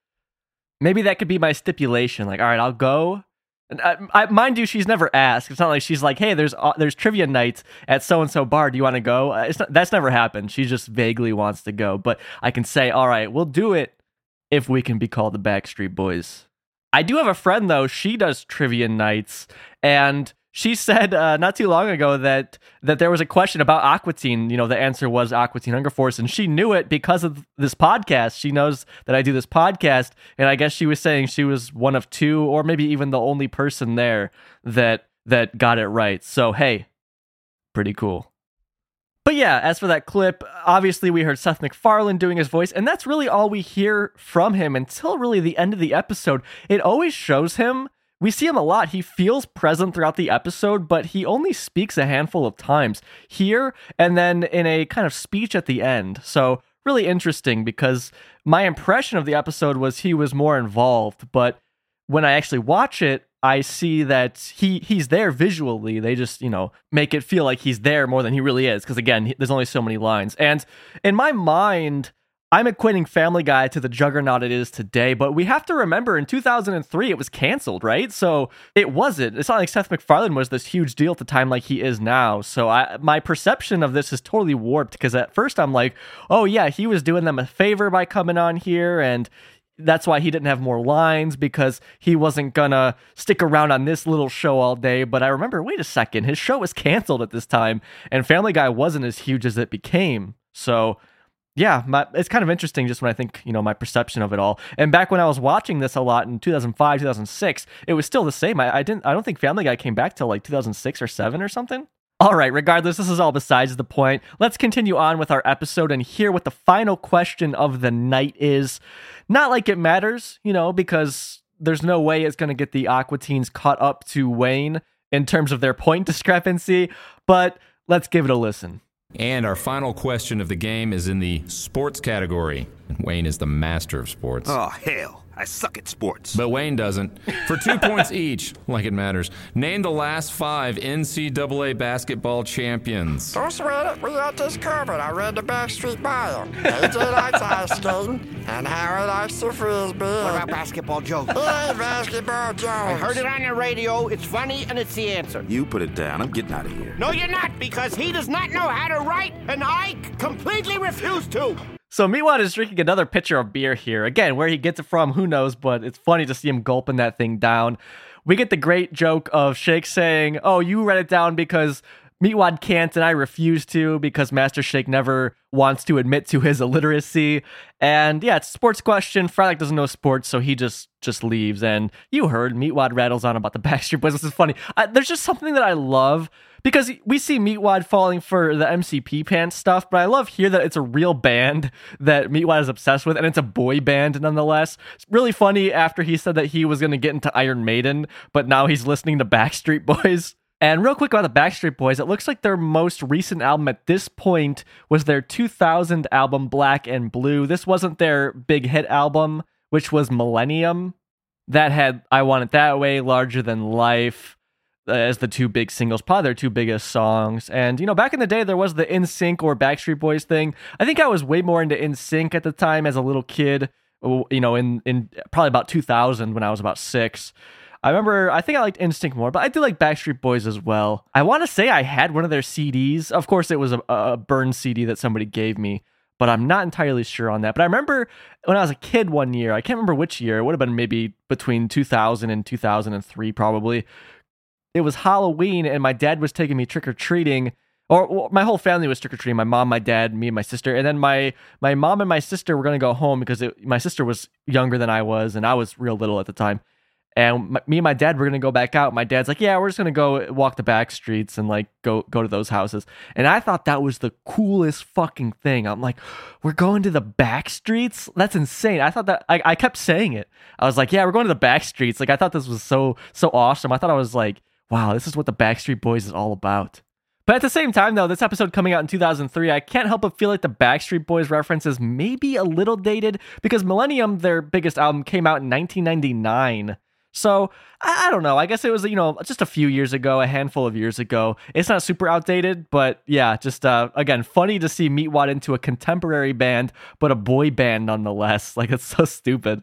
Maybe that could be my stipulation. Like, all right, I'll go. I, I, mind you, she's never asked. It's not like she's like, "Hey, there's uh, there's trivia night at so and so bar. Do you want to go?" Uh, it's not, that's never happened. She just vaguely wants to go. But I can say, "All right, we'll do it if we can be called the Backstreet Boys." I do have a friend though. She does trivia nights, and she said uh, not too long ago that that there was a question about Aqua Teen. You know, the answer was Aqua Teen Hunger Force, and she knew it because of this podcast. She knows that I do this podcast, and I guess she was saying she was one of two, or maybe even the only person there that that got it right. So hey, pretty cool. But yeah, as for that clip, obviously we heard Seth MacFarlane doing his voice, and that's really all we hear from him until really the end of the episode. It always shows him we see him a lot. He feels present throughout the episode, but he only speaks a handful of times here and then in a kind of speech at the end. So, really interesting because my impression of the episode was he was more involved, but when I actually watch it, I see that he he's there visually. They just, you know, make it feel like he's there more than he really is because again, there's only so many lines. And in my mind, I'm equating Family Guy to the juggernaut it is today, but we have to remember in 2003 it was canceled, right? So it wasn't. It's not like Seth MacFarlane was this huge deal at the time like he is now. So I, my perception of this is totally warped because at first I'm like, oh yeah, he was doing them a favor by coming on here and that's why he didn't have more lines because he wasn't gonna stick around on this little show all day. But I remember, wait a second, his show was canceled at this time, and Family Guy wasn't as huge as it became. So yeah, my, it's kind of interesting just when I think, you know, my perception of it all. And back when I was watching this a lot in 2005, 2006, it was still the same. I, I didn't, I don't think Family Guy came back till like 2006 or seven or something. All right, regardless, this is all besides the point. Let's continue on with our episode and hear what the final question of the night is. Not like it matters, you know, because there's no way it's going to get the Aqua Teens caught up to Wayne in terms of their point discrepancy, but let's give it a listen. And our final question of the game is in the sports category. And Wayne is the master of sports. Oh, hell. I suck at sports. But Wayne doesn't. For two points each, like it matters, name the last five NCAA basketball champions. Don't sweat it. We got this covered. I read the Backstreet bio. AJ likes ice skating, and Howard likes the frisbee. What about basketball jokes? Hey, basketball Jones. I heard it on the radio. It's funny and it's the answer. You put it down. I'm getting out of here. No, you're not, because he does not know how to write, and I completely refuse to. So Meatwad is drinking another pitcher of beer here. Again, where he gets it from, who knows, but it's funny to see him gulping that thing down. We get the great joke of Shake saying, Oh, you read it down because Meatwad can't and I refuse to because Master Shake never wants to admit to his illiteracy. And yeah, it's a sports question. Frylock doesn't know sports, so he just just leaves. And you heard Meatwad rattles on about the Backstreet Boys. This is funny. I, there's just something that I love because we see Meatwad falling for the MC Pee Pants stuff, but I love here that it's a real band that Meatwad is obsessed with, and it's a boy band nonetheless. It's really funny after he said that he was going to get into Iron Maiden, but now he's listening to Backstreet Boys. And real quick about the Backstreet Boys, it looks like their most recent album at this point was their 2000 album Black and Blue. This wasn't their big hit album, which was Millennium. That had I Want It That Way, Larger Than Life uh, as the two big singles, probably their two biggest songs. And, you know, back in the day, there was the NSYNC or Backstreet Boys thing. I think I was way more into NSYNC at the time as a little kid, you know, in, in probably about 2000 when I was about six. I remember, I think I liked NSYNC more, but I do like Backstreet Boys as well. I want to say I had one of their CDs. Of course, it was a, a burned CD that somebody gave me, but I'm not entirely sure on that. But I remember when I was a kid one year, I can't remember which year, it would have been maybe between 2000 and 2003, probably. It was Halloween, and my dad was taking me trick or treating. Or well, my whole family was trick or treating. My mom, my dad, me, and my sister. And then my my mom and my sister were gonna go home because it, my sister was younger than I was, and I was real little at the time and me and my dad were gonna go back out. My dad's like, "Yeah, we're just gonna go walk the back streets and like go go to those houses." And I thought that was the coolest fucking thing. I'm like, "We're going to the back streets? That's insane!" I thought that I, I kept saying it. I was like, "Yeah, we're going to the back streets." Like I thought this was so so awesome. I thought I was like, "Wow, this is what the Backstreet Boys is all about." But at the same time, though, this episode coming out in 2003, I can't help but feel like the Backstreet Boys references may be a little dated because Millennium, their biggest album, came out in 1999. So I, I, don't know. I guess it was you know just a few years ago, a handful of years ago. It's not super outdated, but yeah, just uh, again funny to see Meatwad into a contemporary band, but a boy band nonetheless. Like it's so stupid.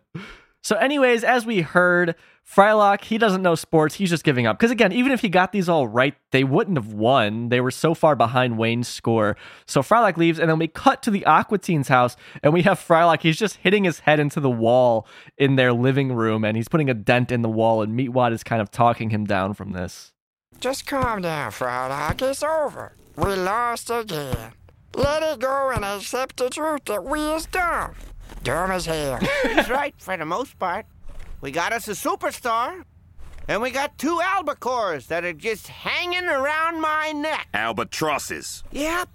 So, anyways, as we heard, Frylock, he doesn't know sports. He's just giving up. Because again, even if he got these all right, they wouldn't have won. They were so far behind Wayne's score. So Frylock leaves, and then we cut to the Aqua Teens house, and we have Frylock. He's just hitting his head into the wall in their living room, and he's putting a dent in the wall, and Meatwad is kind of talking him down from this. Just calm down, Frylock. It's over. We lost again. Let it go and accept the truth that we is dumb. Dumb as hell. He's right for the most part. We got us a superstar, and we got two albacores that are just hanging around my neck. Albatrosses. Yep.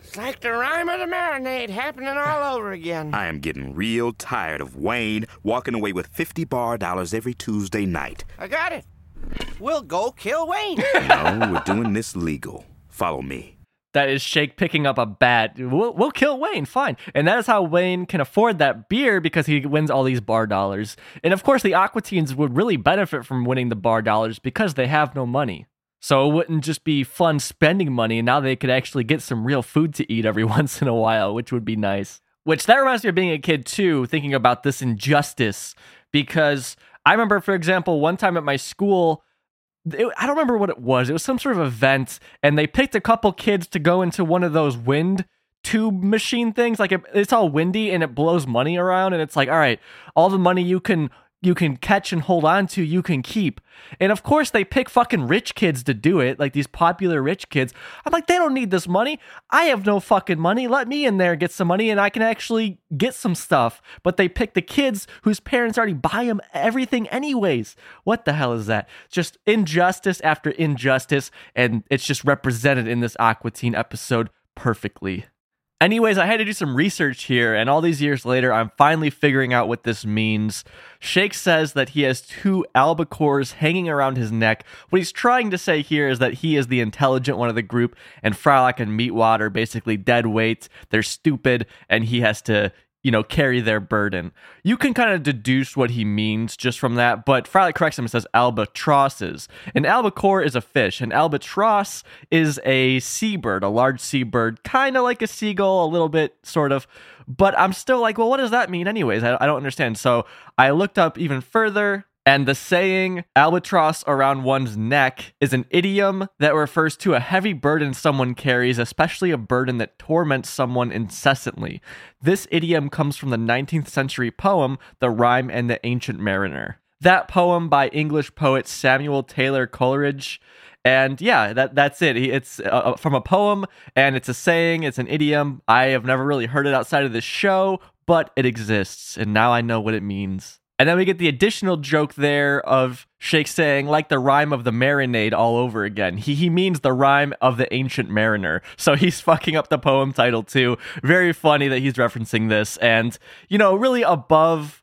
It's like the rhyme of the marinade happening all over again. I am getting real tired of Wayne walking away with 50 bar dollars every Tuesday night. I got it. We'll go kill Wayne. no, we're doing this legal. Follow me that is Shake picking up a bat. We'll, we'll kill Wayne, fine. And that is how Wayne can afford that beer because he wins all these bar dollars. And of course, the Aqua Teens would really benefit from winning the bar dollars because they have no money. So it wouldn't just be fun spending money, and now they could actually get some real food to eat every once in a while, which would be nice. Which that reminds me of being a kid too, thinking about this injustice. Because I remember, for example, one time at my school, it, I don't remember what it was. It was some sort of event, and they picked a couple kids to go into one of those wind tube machine things. Like it, it's all windy and it blows money around, and it's like, all right, all the money you can you can catch and hold on to, you can keep. And of course, they pick fucking rich kids to do it, like these popular rich kids. I'm like, they don't need this money. I have no fucking money. Let me in there get some money and I can actually get some stuff. But they pick the kids whose parents already buy them everything, anyways. What the hell is that? Just injustice after injustice. And it's just represented in this Aqua Teen episode perfectly. Anyways, I had to do some research here, and all these years later, I'm finally figuring out what this means. Shake says that he has two albacores hanging around his neck. What he's trying to say here is that he is the intelligent one of the group, and Frylock and Meatwad are basically dead weights. They're stupid, and he has to you know, carry their burden. You can kind of deduce what he means just from that, but Frylock corrects him and says albatrosses. An albacore is a fish. An albatross is a seabird, a large seabird, kind of like a seagull, a little bit, sort of. But I'm still like, well, what does that mean, anyways? I, I don't understand. So I looked up even further. And the saying albatross around one's neck is an idiom that refers to a heavy burden someone carries, especially a burden that torments someone incessantly. This idiom comes from the 19th century poem, The Rime and the Ancient Mariner. That poem by English poet Samuel Taylor Coleridge. And yeah, that that's it. It's uh, from a poem and it's a saying, it's an idiom. I have never really heard it outside of this show, but it exists and now I know what it means. And then we get the additional joke there of Shake saying, like the rhyme of the marinade all over again. He, he means the rhyme of the ancient mariner. So he's fucking up the poem title too. Very funny that he's referencing this. And, you know, really above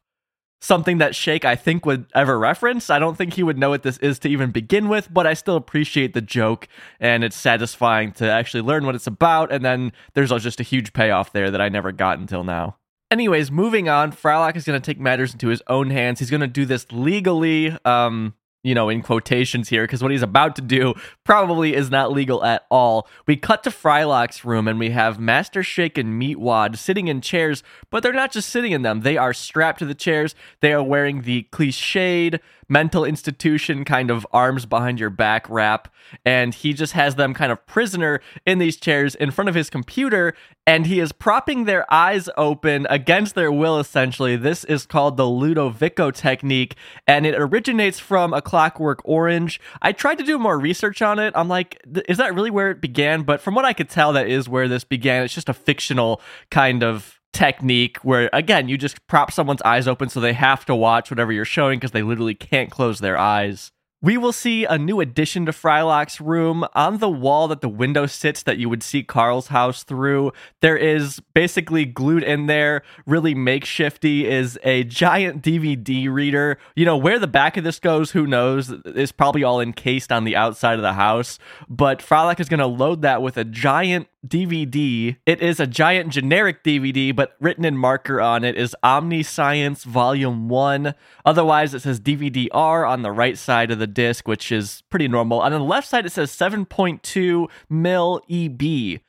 something that Shake I think would ever reference. I don't think he would know what this is to even begin with, but I still appreciate the joke and it's satisfying to actually learn what it's about and then there's just a huge payoff there that I never got until now. Anyways, moving on, Frylock is going to take matters into his own hands. He's going to do this legally, um, you know, in quotations here, because what he's about to do probably is not legal at all. We cut to Frylock's room and we have Master Shake and Meatwad sitting in chairs, but they're not just sitting in them. They are strapped to the chairs. They are wearing the cliched mental institution kind of arms behind your back wrap. And he just has them kind of prisoner in these chairs in front of his computer. And he is propping their eyes open against their will, essentially. This is called the Ludovico technique. And it originates from a Clockwork Orange. I tried to do more research on it. I'm like, is that really where it began? But from what I could tell, that is where this began. It's just a fictional kind of technique where again you just prop someone's eyes open so they have to watch whatever you're showing because they literally can't close their eyes we will see a new addition to Frylock's room. On the wall that the window sits that you would see Carl's house through, there is basically glued in there, really makeshifty, is a giant DVD reader. You know, where the back of this goes, who knows? It's probably all encased on the outside of the house. But Frylock is going to load that with a giant DVD. It is a giant generic DVD, but written in marker on it is Omniscience Volume 1. Otherwise, it says DVD-R on the right side of the disc, which is pretty normal. On the left side, it says 7.2 mil EB.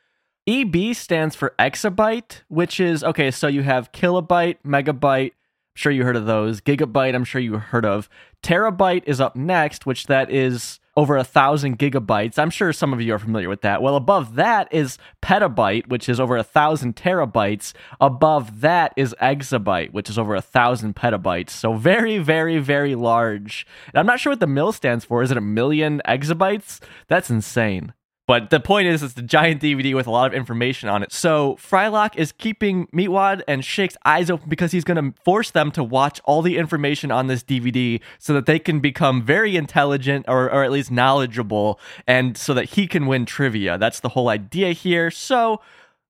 EB stands for exabyte, which is okay. So you have kilobyte, megabyte. I'm sure you heard of those. Gigabyte, I'm sure you heard of. Terabyte is up next, which that is over a thousand gigabytes. I'm sure some of you are familiar with that. Well, above that is petabyte, which is over a thousand terabytes. Above that is exabyte, which is over a thousand petabytes. So very, very, very large. And I'm not sure what the mill stands for. Is it a million exabytes? That's insane. But the point is, it's the giant DVD with a lot of information on it. So Frylock is keeping Meatwad and Shake's eyes open because he's going to force them to watch all the information on this DVD so that they can become very intelligent or, or at least knowledgeable and so that he can win trivia. That's the whole idea here. So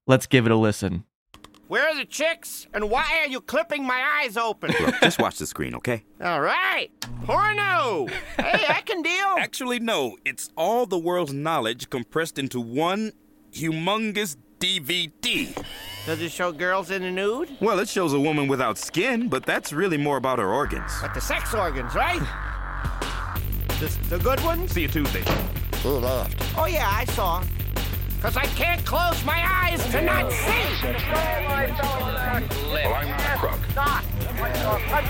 let's give it a listen. Where are the chicks? And why are you clipping my eyes open? Look, just watch the screen, okay? All right. Porno. Hey, I can deal. Actually, no. It's all the world's knowledge compressed into one humongous DVD. Does it show girls in the nude? Well, it shows a woman without skin, but that's really more about her organs. But the sex organs, right? the, the good ones? See you Tuesday. He left. Oh, yeah, I saw. Because I can't close my eyes to not see.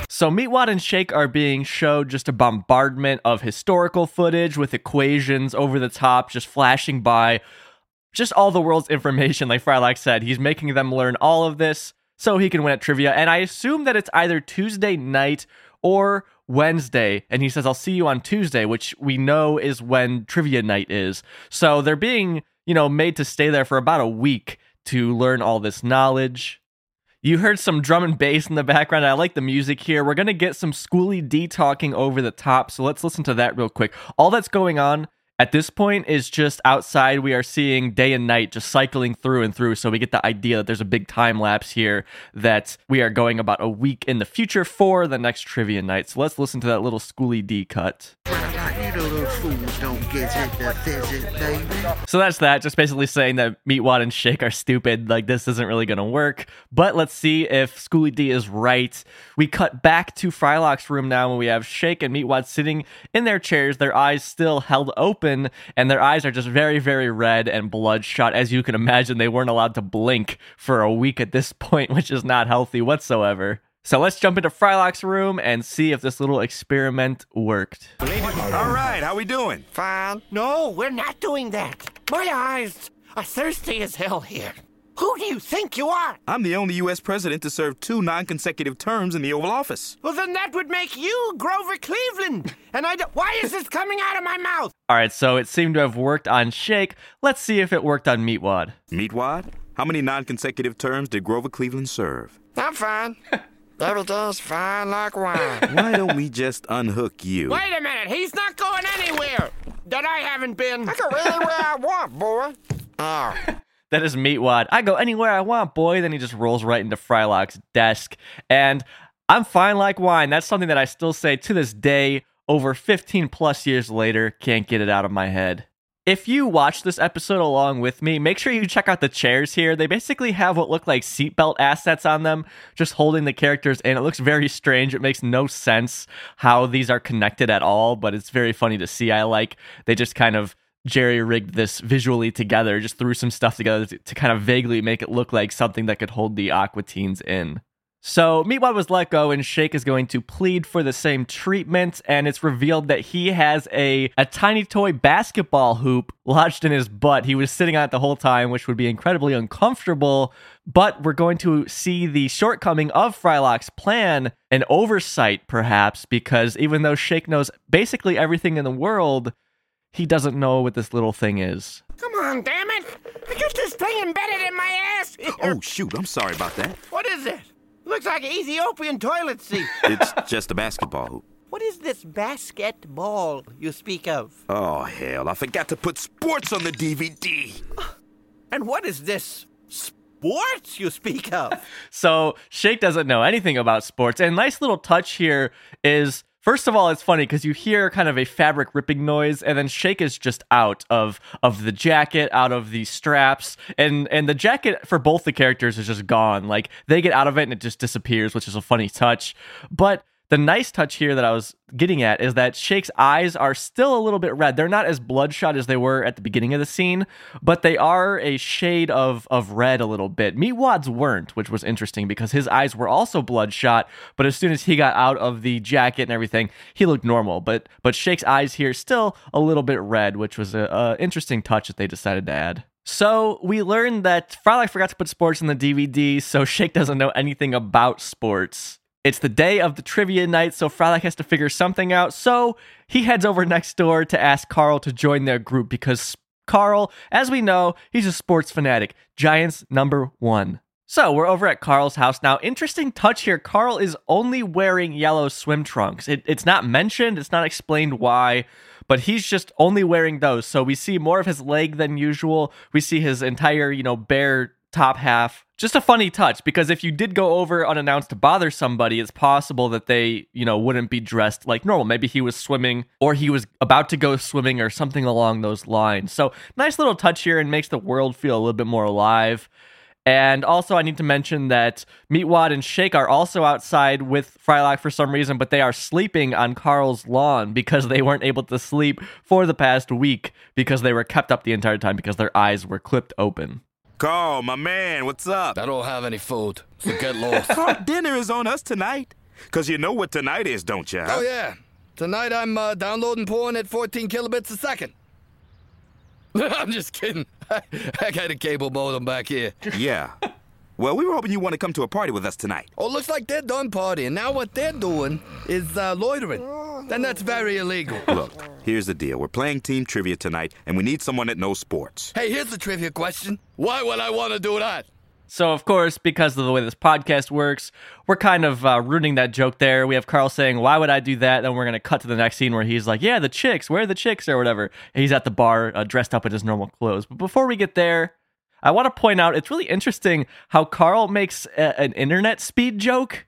So Meatwad and Shake are being showed just a bombardment of historical footage with equations over the top, just flashing by. Just all the world's information, like Frylock said. He's making them learn all of this so he can win at trivia. And I assume that it's either Tuesday night or Wednesday. And he says, I'll see you on Tuesday, which we know is when trivia night is. So they're being, you know, made to stay there for about a week to learn all this knowledge. You heard some drum and bass in the background. I like the music here. We're going to get some Schooly D talking over the top. So let's listen to that real quick. All that's going on at this point is just outside. We are seeing day and night just cycling through and through. So we get the idea that there's a big time lapse here that we are going about a week in the future for the next trivia night. So let's listen to that little Schooly D cut. So that's that. Just basically saying that Meatwad and Shake are stupid. Like this isn't really to work. But let's see if Schooly D is right. We cut back to Frylock's room now, when we have Shake and Meatwad sitting in their chairs, their eyes still held open, and their eyes are just very, very red and bloodshot. As you can imagine, they weren't allowed to blink for a week at this point, which is not healthy whatsoever. So let's jump into Frylock's room and see if this little experiment worked. All right, how we doing? Fine. No, we're not doing that. My eyes are thirsty as hell here. Who do you think you are? I'm the only U.S. president to serve two non-consecutive terms in the Oval Office. Well, then that would make you Grover Cleveland. And I don't. Why is this coming out of my mouth? All right, so it seemed to have worked on Shake. Let's see if it worked on Meatwad. Meatwad, how many non-consecutive terms did Grover Cleveland serve? I'm fine. Everything's fine like wine. Why don't we just unhook you? Wait a minute. He's not going anywhere that I haven't been. I go anywhere I want, boy. Oh. That is Meatwad. I go anywhere I want, boy. Then he just rolls right into Frylock's desk. And I'm fine like wine. That's something that I still say to this day, over 15 plus years later, can't get it out of my head. If you watch this episode along with me, make sure you check out the chairs here. They basically have what look like seatbelt assets on them, just holding the characters and It looks very strange. It makes no sense how these are connected at all, but it's very funny to see. I like they just kind of jerry rigged this visually together, just threw some stuff together to, to kind of vaguely make it look like something that could hold the Aqua Teens in. So Meatwad was let go, and Shake is going to plead for the same treatment. And it's revealed that he has a a tiny toy basketball hoop lodged in his butt. He was sitting on it the whole time, which would be incredibly uncomfortable. But we're going to see the shortcoming of Frylock's plan, an oversight perhaps, because even though Shake knows basically everything in the world, he doesn't know what this little thing is. Come on, damn it! I got this thing embedded in my ass. Oh, shoot. I'm sorry about that. What is it? Looks like an Ethiopian toilet seat. It's just a basketball hoop. what is this basketball you speak of? Oh, hell. I forgot to put sports on the DVD. And what is this sports you speak of? So Shake doesn't know anything about sports. And nice little touch here is first of all, it's funny because you hear kind of a fabric ripping noise, and then Shake is just out of of the jacket, out of the straps, and and the jacket for both the characters is just gone. Like they get out of it and it just disappears, which is a funny touch. But the nice touch here that I was getting at is that Shake's eyes are still a little bit red. They're not as bloodshot as they were at the beginning of the scene, but they are a shade of of red a little bit. Meatwad's weren't, which was interesting because his eyes were also bloodshot, but as soon as he got out of the jacket and everything, he looked normal. But but Shake's eyes here still a little bit red, which was a, a interesting touch that they decided to add. So we learned that Frylock forgot to put sports in the DVD, so Shake doesn't know anything about sports. It's the day of the trivia night, so Frylock has to figure something out. So he heads over next door to ask Carl to join their group because Carl, as we know, he's a sports fanatic. Giants number one. So we're over at Carl's house now. Interesting touch here. Carl is only wearing yellow swim trunks. It, it's not mentioned, it's not explained why, but he's just only wearing those. So we see more of his leg than usual. We see his entire, you know, bare top half. Just a funny touch because if you did go over unannounced to bother somebody, it's possible that they, you know, wouldn't be dressed like normal. Maybe he was swimming or he was about to go swimming or something along those lines. So, nice little touch here and makes the world feel a little bit more alive. And also, I need to mention that Meatwad and Shake are also outside with Frylock for some reason, but they are sleeping on Carl's lawn because they weren't able to sleep for the past week because they were kept up the entire time because their eyes were clipped open. Carl, my man, what's up? I don't have any food, so get lost. Carl, dinner is on us tonight. Because you know what tonight is, don't you? oh, yeah. Tonight I'm uh, downloading porn at 14 kilobits a second. I'm just kidding. I got a cable modem back here. Yeah. Well, we were hoping you want to come to a party with us tonight. Oh, looks like they're done partying. Now what they're doing is uh, loitering. And that's very illegal. Look, here's the deal. We're playing team trivia tonight, and we need someone that knows sports. Hey, here's the trivia question. Why would I want to do that? So, of course, because of the way this podcast works, we're kind of uh, ruining that joke there. We have Carl saying, Why would I do that? Then we're going to cut to the next scene where he's like, Yeah, the chicks, where are the chicks, or whatever. And he's at the bar uh, dressed up in his normal clothes. But before we get there, I want to point out it's really interesting how Carl makes a- an internet speed joke.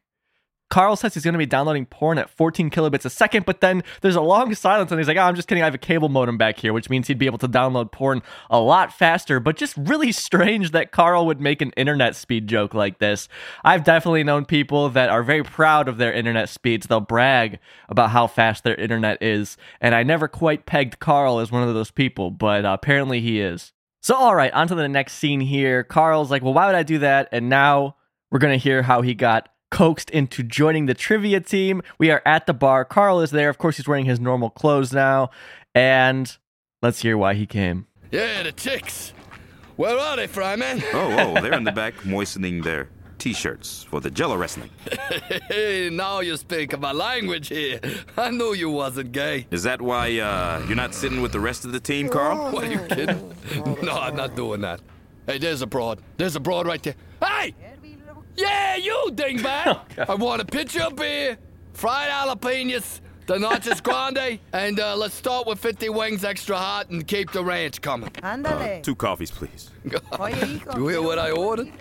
Carl says he's going to be downloading porn at 14 kilobits a second, but then there's a long silence and he's like, oh, I'm just kidding. I have a cable modem back here, which means he'd be able to download porn a lot faster, but just really strange that Carl would make an internet speed joke like this. I've definitely known people that are very proud of their internet speeds. They'll brag about how fast their internet is, and I never quite pegged Carl as one of those people, but uh, apparently he is. So, all right, on to the next scene here. Carl's like, well, why would I do that? And now we're going to hear how he got coaxed into joining the trivia team. We are at the bar. Carl is there. Of course, he's wearing his normal clothes now. And let's hear why he came. Yeah, the chicks. Where are they, Fryman? Oh, oh, they're in the back moistening their t-shirts for the Jello wrestling. Hey, now you speak my language here. I knew you wasn't gay. Is that why uh, you're not sitting with the rest of the team, Carl? What are you kidding? No, I'm not doing that. Hey, there's a broad. There's a broad right there. Hey! Yeah, you dingbat! I want a pitcher of beer, fried jalapenos, the nachos grande, and uh, let's start with 50 wings extra hot and keep the ranch coming. Uh, two coffees, please. You hear what I ordered?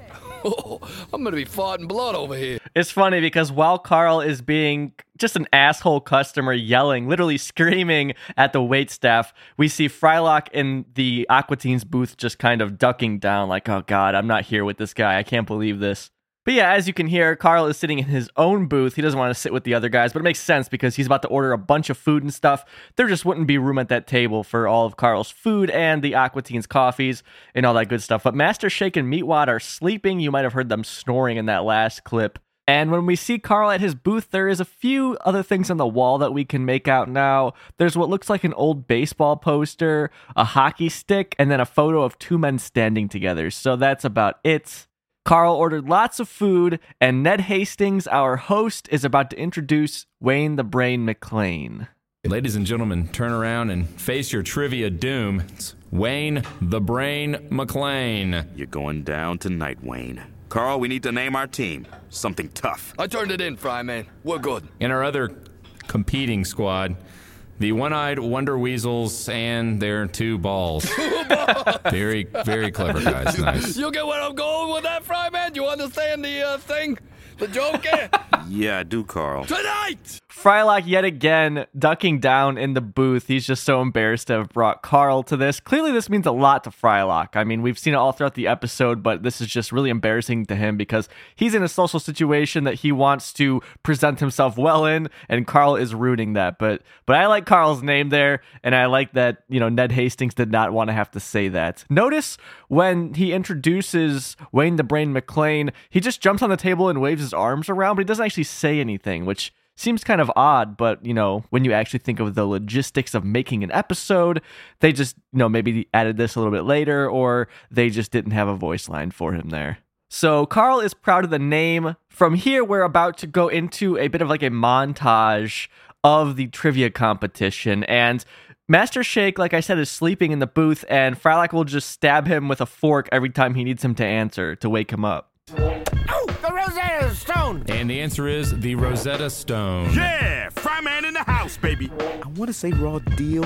Oh, I'm gonna be farting blood over here. It's funny because while Carl is being just an asshole customer yelling, literally screaming at the wait staff, we see Frylock in the Aqua Teen's booth just kind of ducking down, like, oh God, I'm not here with this guy. I can't believe this. But yeah, as you can hear, Carl is sitting in his own booth. He doesn't want to sit with the other guys, but it makes sense because he's about to order a bunch of food and stuff. There just wouldn't be room at that table for all of Carl's food and the Aqua Teen's coffees and all that good stuff. But Master Shake and Meatwad are sleeping. You might have heard them snoring in that last clip. And when we see Carl at his booth, there is a few other things on the wall that we can make out now. There's what looks like an old baseball poster, a hockey stick, and then a photo of two men standing together. So that's about it. Carl ordered lots of food, and Ned Hastings, our host, is about to introduce Wayne the Brain McLean. Ladies and gentlemen, turn around and face your trivia doom. It's Wayne the Brain McLean. You're going down tonight, Wayne. Carl, we need to name our team something tough. I turned it in, Fryman. We're good. In our other competing squad, the one-eyed Wonder Weasels and their two balls. very, very clever guys. Nice. You get where I'm going with that, Fry Man? You understand the uh, thing? The joke? eh? Yeah, I do, Carl. Tonight! Frylock yet again ducking down in the booth. He's just so embarrassed to have brought Carl to this. Clearly, this means a lot to Frylock. I mean, we've seen it all throughout the episode, but this is just really embarrassing to him because he's in a social situation that he wants to present himself well in, and Carl is ruining that. But but I like Carl's name there, and I like that you know Ned Hastings did not want to have to say that. Notice when he introduces Wayne the Brain McLean, he just jumps on the table and waves his arms around, but he doesn't actually say anything, which seems kind of odd, but you know, when you actually think of the logistics of making an episode, they just, you know, maybe added this a little bit later or they just didn't have a voice line for him there. So Carl is proud of the name. From here, we're about to go into a bit of like a montage of the trivia competition. And Master Shake, like I said, is sleeping in the booth, and Frylock will just stab him with a fork every time he needs him to answer to wake him up. The Rosetta Stone! And the answer is the Rosetta Stone. Yeah, Fryman in the house, baby. I want to say raw deal,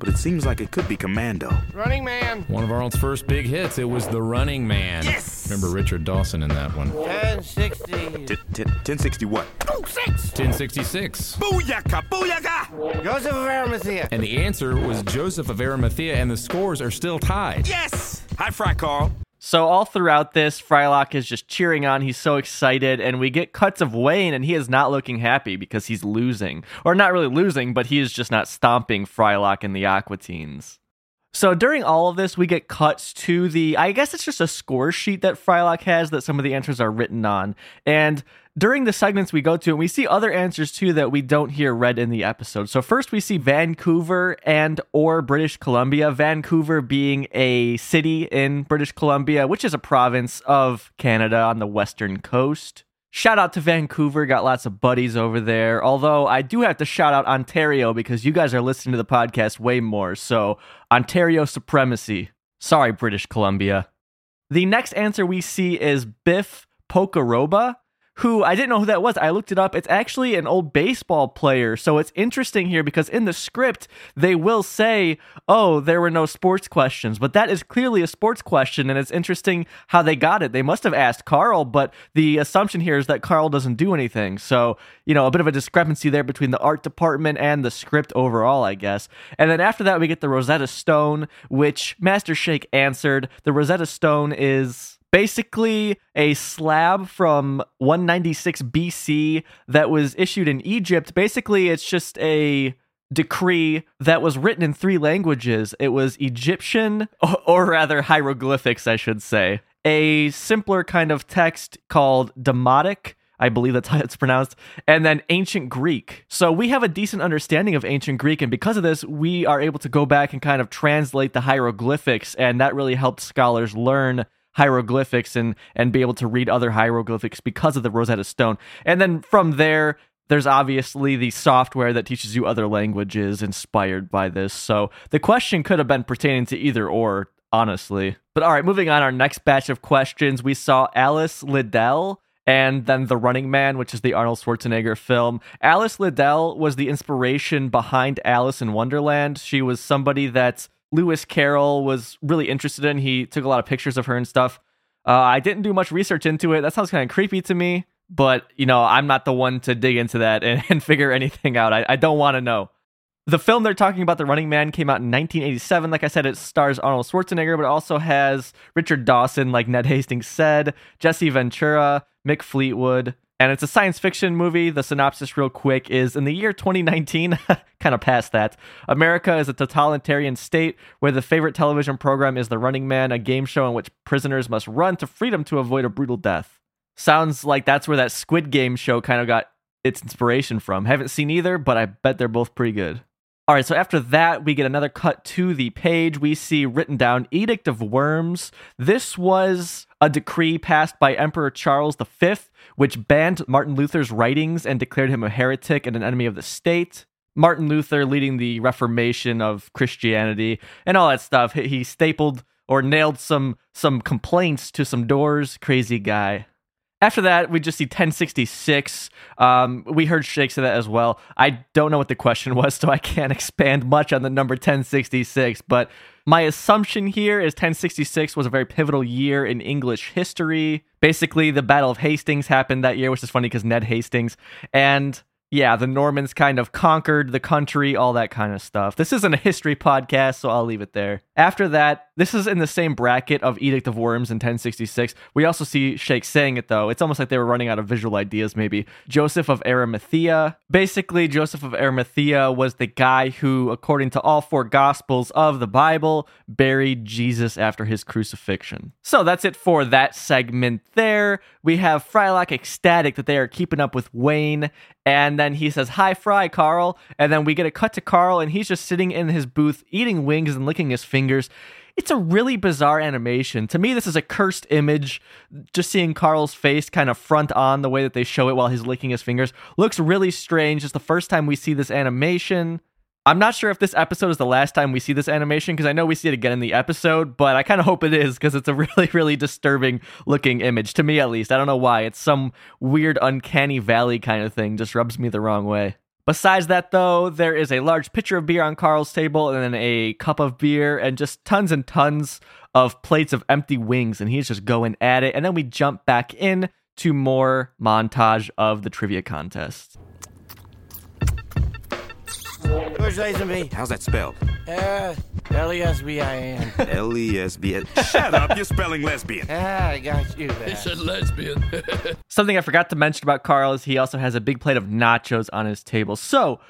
but it seems like it could be commando. Running Man. One of Arnold's first big hits. It was The Running Man. Yes! Remember Richard Dawson in that one. 1060. 1060 what? Oh, six! 1066. Booyaka, booyaka! Joseph of Arimathea. And the answer was Joseph of Arimathea, and the scores are still tied. Yes! Hi, Fry Carl. So all throughout this, Frylock is just cheering on. He's so excited, and we get cuts of Wayne, and he is not looking happy because he's losing, or not really losing, but he is just not stomping Frylock and the Aqua Teens. So during all of this, we get cuts to the, I guess it's just a score sheet that Frylock has that some of the answers are written on. And during the segments we go to, and we see other answers too that we don't hear read in the episode. So first we see Vancouver and or British Columbia. Vancouver being a city in British Columbia, which is a province of Canada on the western coast. Shout out to Vancouver, got lots of buddies over there. Although I do have to shout out Ontario because you guys are listening to the podcast way more. So, Ontario supremacy. Sorry, British Columbia. The next answer we see is Biff Pocoroba, who I didn't know who that was. I looked it up. It's actually an old baseball player. So it's interesting here because in the script, they will say, oh, there were no sports questions. But that is clearly a sports question. And it's interesting how they got it. They must have asked Carl, but the assumption here is that Carl doesn't do anything. So, you know, a bit of a discrepancy there between the art department and the script overall, I guess. And then after that, we get the Rosetta Stone, which Master Shake answered. The Rosetta Stone is basically a slab from 196 BC that was issued in Egypt. Basically, it's just a decree that was written in three languages. It was Egyptian, or, or rather hieroglyphics, I should say. A simpler kind of text called Demotic. I believe that's how it's pronounced, and then ancient Greek. So we have a decent understanding of ancient Greek, and because of this, we are able to go back and kind of translate the hieroglyphics, and that really helped scholars learn hieroglyphics and and be able to read other hieroglyphics because of the Rosetta Stone. And then from there there's obviously the software that teaches you other languages inspired by this. So the question could have been pertaining to either or, honestly. But all right, moving on our next batch of questions, we saw Alice Liddell and then The Running Man, which is the Arnold Schwarzenegger film. Alice Liddell was the inspiration behind Alice in Wonderland. She was somebody that Lewis Carroll was really interested in. He took a lot of pictures of her and stuff. Uh, I didn't do much research into it. That sounds kind of creepy to me. but you know, I'm not the one to dig into that and, and figure anything out. I, I don't want to know. The film they're talking about, The Running Man, came out in 1987. Like I said, it stars Arnold Schwarzenegger, but also has Richard Dawson, like Ned Hastings said, Jesse Ventura, Mick Fleetwood, and it's a science fiction movie. The synopsis, real quick, is in the year 2019, kind of past that, America is a totalitarian state where the favorite television program is The Running Man, a game show in which prisoners must run to freedom to avoid a brutal death. Sounds like that's where that Squid Game show kind of got its inspiration from. Haven't seen either, but I bet they're both pretty good. All right, so after that, we get another cut to the page. We see written down Edict of Worms. This was a decree passed by Emperor Charles V, which banned Martin Luther's writings and declared him a heretic and an enemy of the state. Martin Luther leading the Reformation of Christianity and all that stuff. He stapled or nailed some some complaints to some doors. Crazy guy. After that, we just see 1066. Um, we heard Shake say that as well. I don't know what the question was, so I can't expand much on the number 1066. But my assumption here is 1066 was a very pivotal year in English history. Basically, the Battle of Hastings happened that year, which is funny because Ned Hastings. And yeah, the Normans kind of conquered the country, all that kind of stuff. This isn't a history podcast, so I'll leave it there. After that, this is in the same bracket of Edict of Worms in 1066. We also see Shake saying it, though. It's almost like they were running out of visual ideas, maybe. Joseph of Arimathea. Basically, Joseph of Arimathea was the guy who, according to all four Gospels of the Bible, buried Jesus after his crucifixion. So that's it for that segment there. We have Frylock ecstatic that they are keeping up with Wayne. And then he says, Hi, Fry, Carl. And then we get a cut to Carl, and he's just sitting in his booth eating wings and licking his fingers. It's a really bizarre animation. To me, this is a cursed image. Just seeing Carl's face kind of front on the way that they show it while he's licking his fingers looks really strange. It's the first time we see this animation. I'm not sure if this episode is the last time we see this animation because I know we see it again in the episode, but I kind of hope it is because it's a really, really disturbing looking image to me at least. I don't know why. It's some weird, uncanny valley kind of thing. Just rubs me the wrong way. Besides that, though, there is a large pitcher of beer on Carl's table and then a cup of beer and just tons and tons of plates of empty wings, and he's just going at it. And then we jump back in to more montage of the trivia contest. Where's Lazenby? How's that spelled? Uh, L-E-S-B-I-N. L E S B. Shut up! You're spelling lesbian. Ah, I got you there. He said lesbian. Something I forgot to mention about Carl is he also has a big plate of nachos on his table. So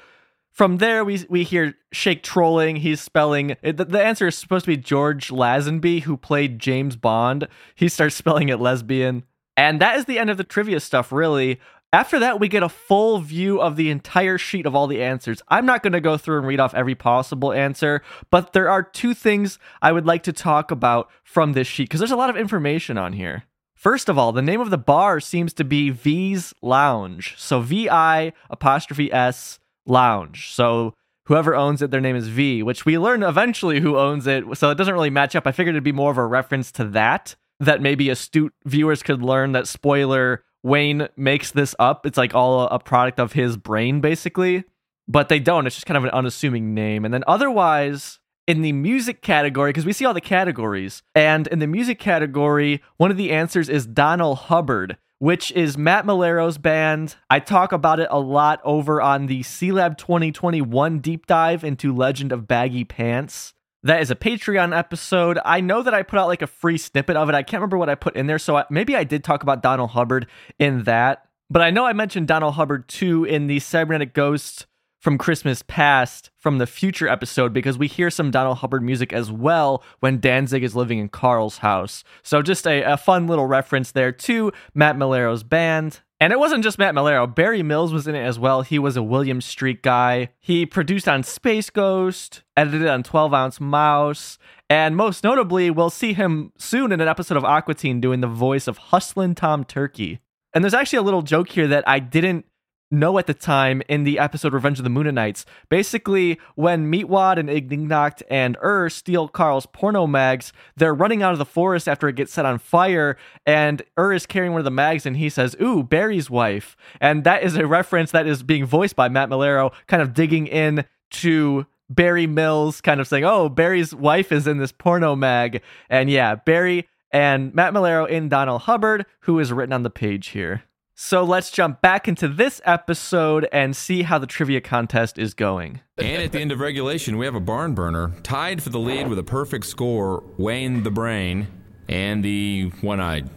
from there, we we hear Shake trolling. He's spelling the, the answer is supposed to be George Lazenby, who played James Bond. He starts spelling it lesbian, and that is the end of the trivia stuff. Really. After that, we get a full view of the entire sheet of all the answers. I'm not going to go through and read off every possible answer, but there are two things I would like to talk about from this sheet because there's a lot of information on here. First of all, the name of the bar seems to be V's Lounge. So V I apostrophe S Lounge. So whoever owns it, their name is V, which we learn eventually who owns it. So it doesn't really match up. I figured it'd be more of a reference to that, that maybe astute viewers could learn that spoiler Wayne makes this up. It's like all a product of his brain, basically. But they don't. It's just kind of an unassuming name. And then otherwise, in the music category, because we see all the categories, and in the music category, one of the answers is Donald Hubbard, which is Matt Maiellaro's band. I talk about it a lot over on the Sealab 2021 deep dive into Legend of Baggy Pants. That is a Patreon episode. I know that I put out like a free snippet of it. I can't remember what I put in there. So I, maybe I did talk about Donald Hubbard in that. But I know I mentioned Donald Hubbard too in the Cybernetic Ghost from Christmas Past from the future episode because we hear some Donald Hubbard music as well when Danzig is living in Carl's house. So just a, a fun little reference there to Matt Maiellaro's band. And it wasn't just Matt Maiellaro. Barry Mills was in it as well. He was a Williams Street guy. He produced on Space Ghost, edited on 12 Ounce Mouse, and most notably, we'll see him soon in an episode of Aqua Teen doing the voice of Hustlin' Tom Turkey. And there's actually a little joke here that I didn't know at the time in the episode Revenge of the Mooninites. Basically, when Meatwad and Ignignokt and Err steal Carl's porno mags, they're running out of the forest after it gets set on fire, and Err is carrying one of the mags and he says, Ooh, Barry's wife. And that is a reference that is being voiced by Matt Maiellaro, kind of digging in to Barry Mills, kind of saying, Oh, Barry's wife is in this porno mag. And yeah, Barry and Matt Maiellaro in Donald Hubbard, who is written on the page here. So let's jump back into this episode and see how the trivia contest is going. And at the end of regulation, we have a barn burner tied for the lead with a perfect score. Wayne the Brain and the one-eyed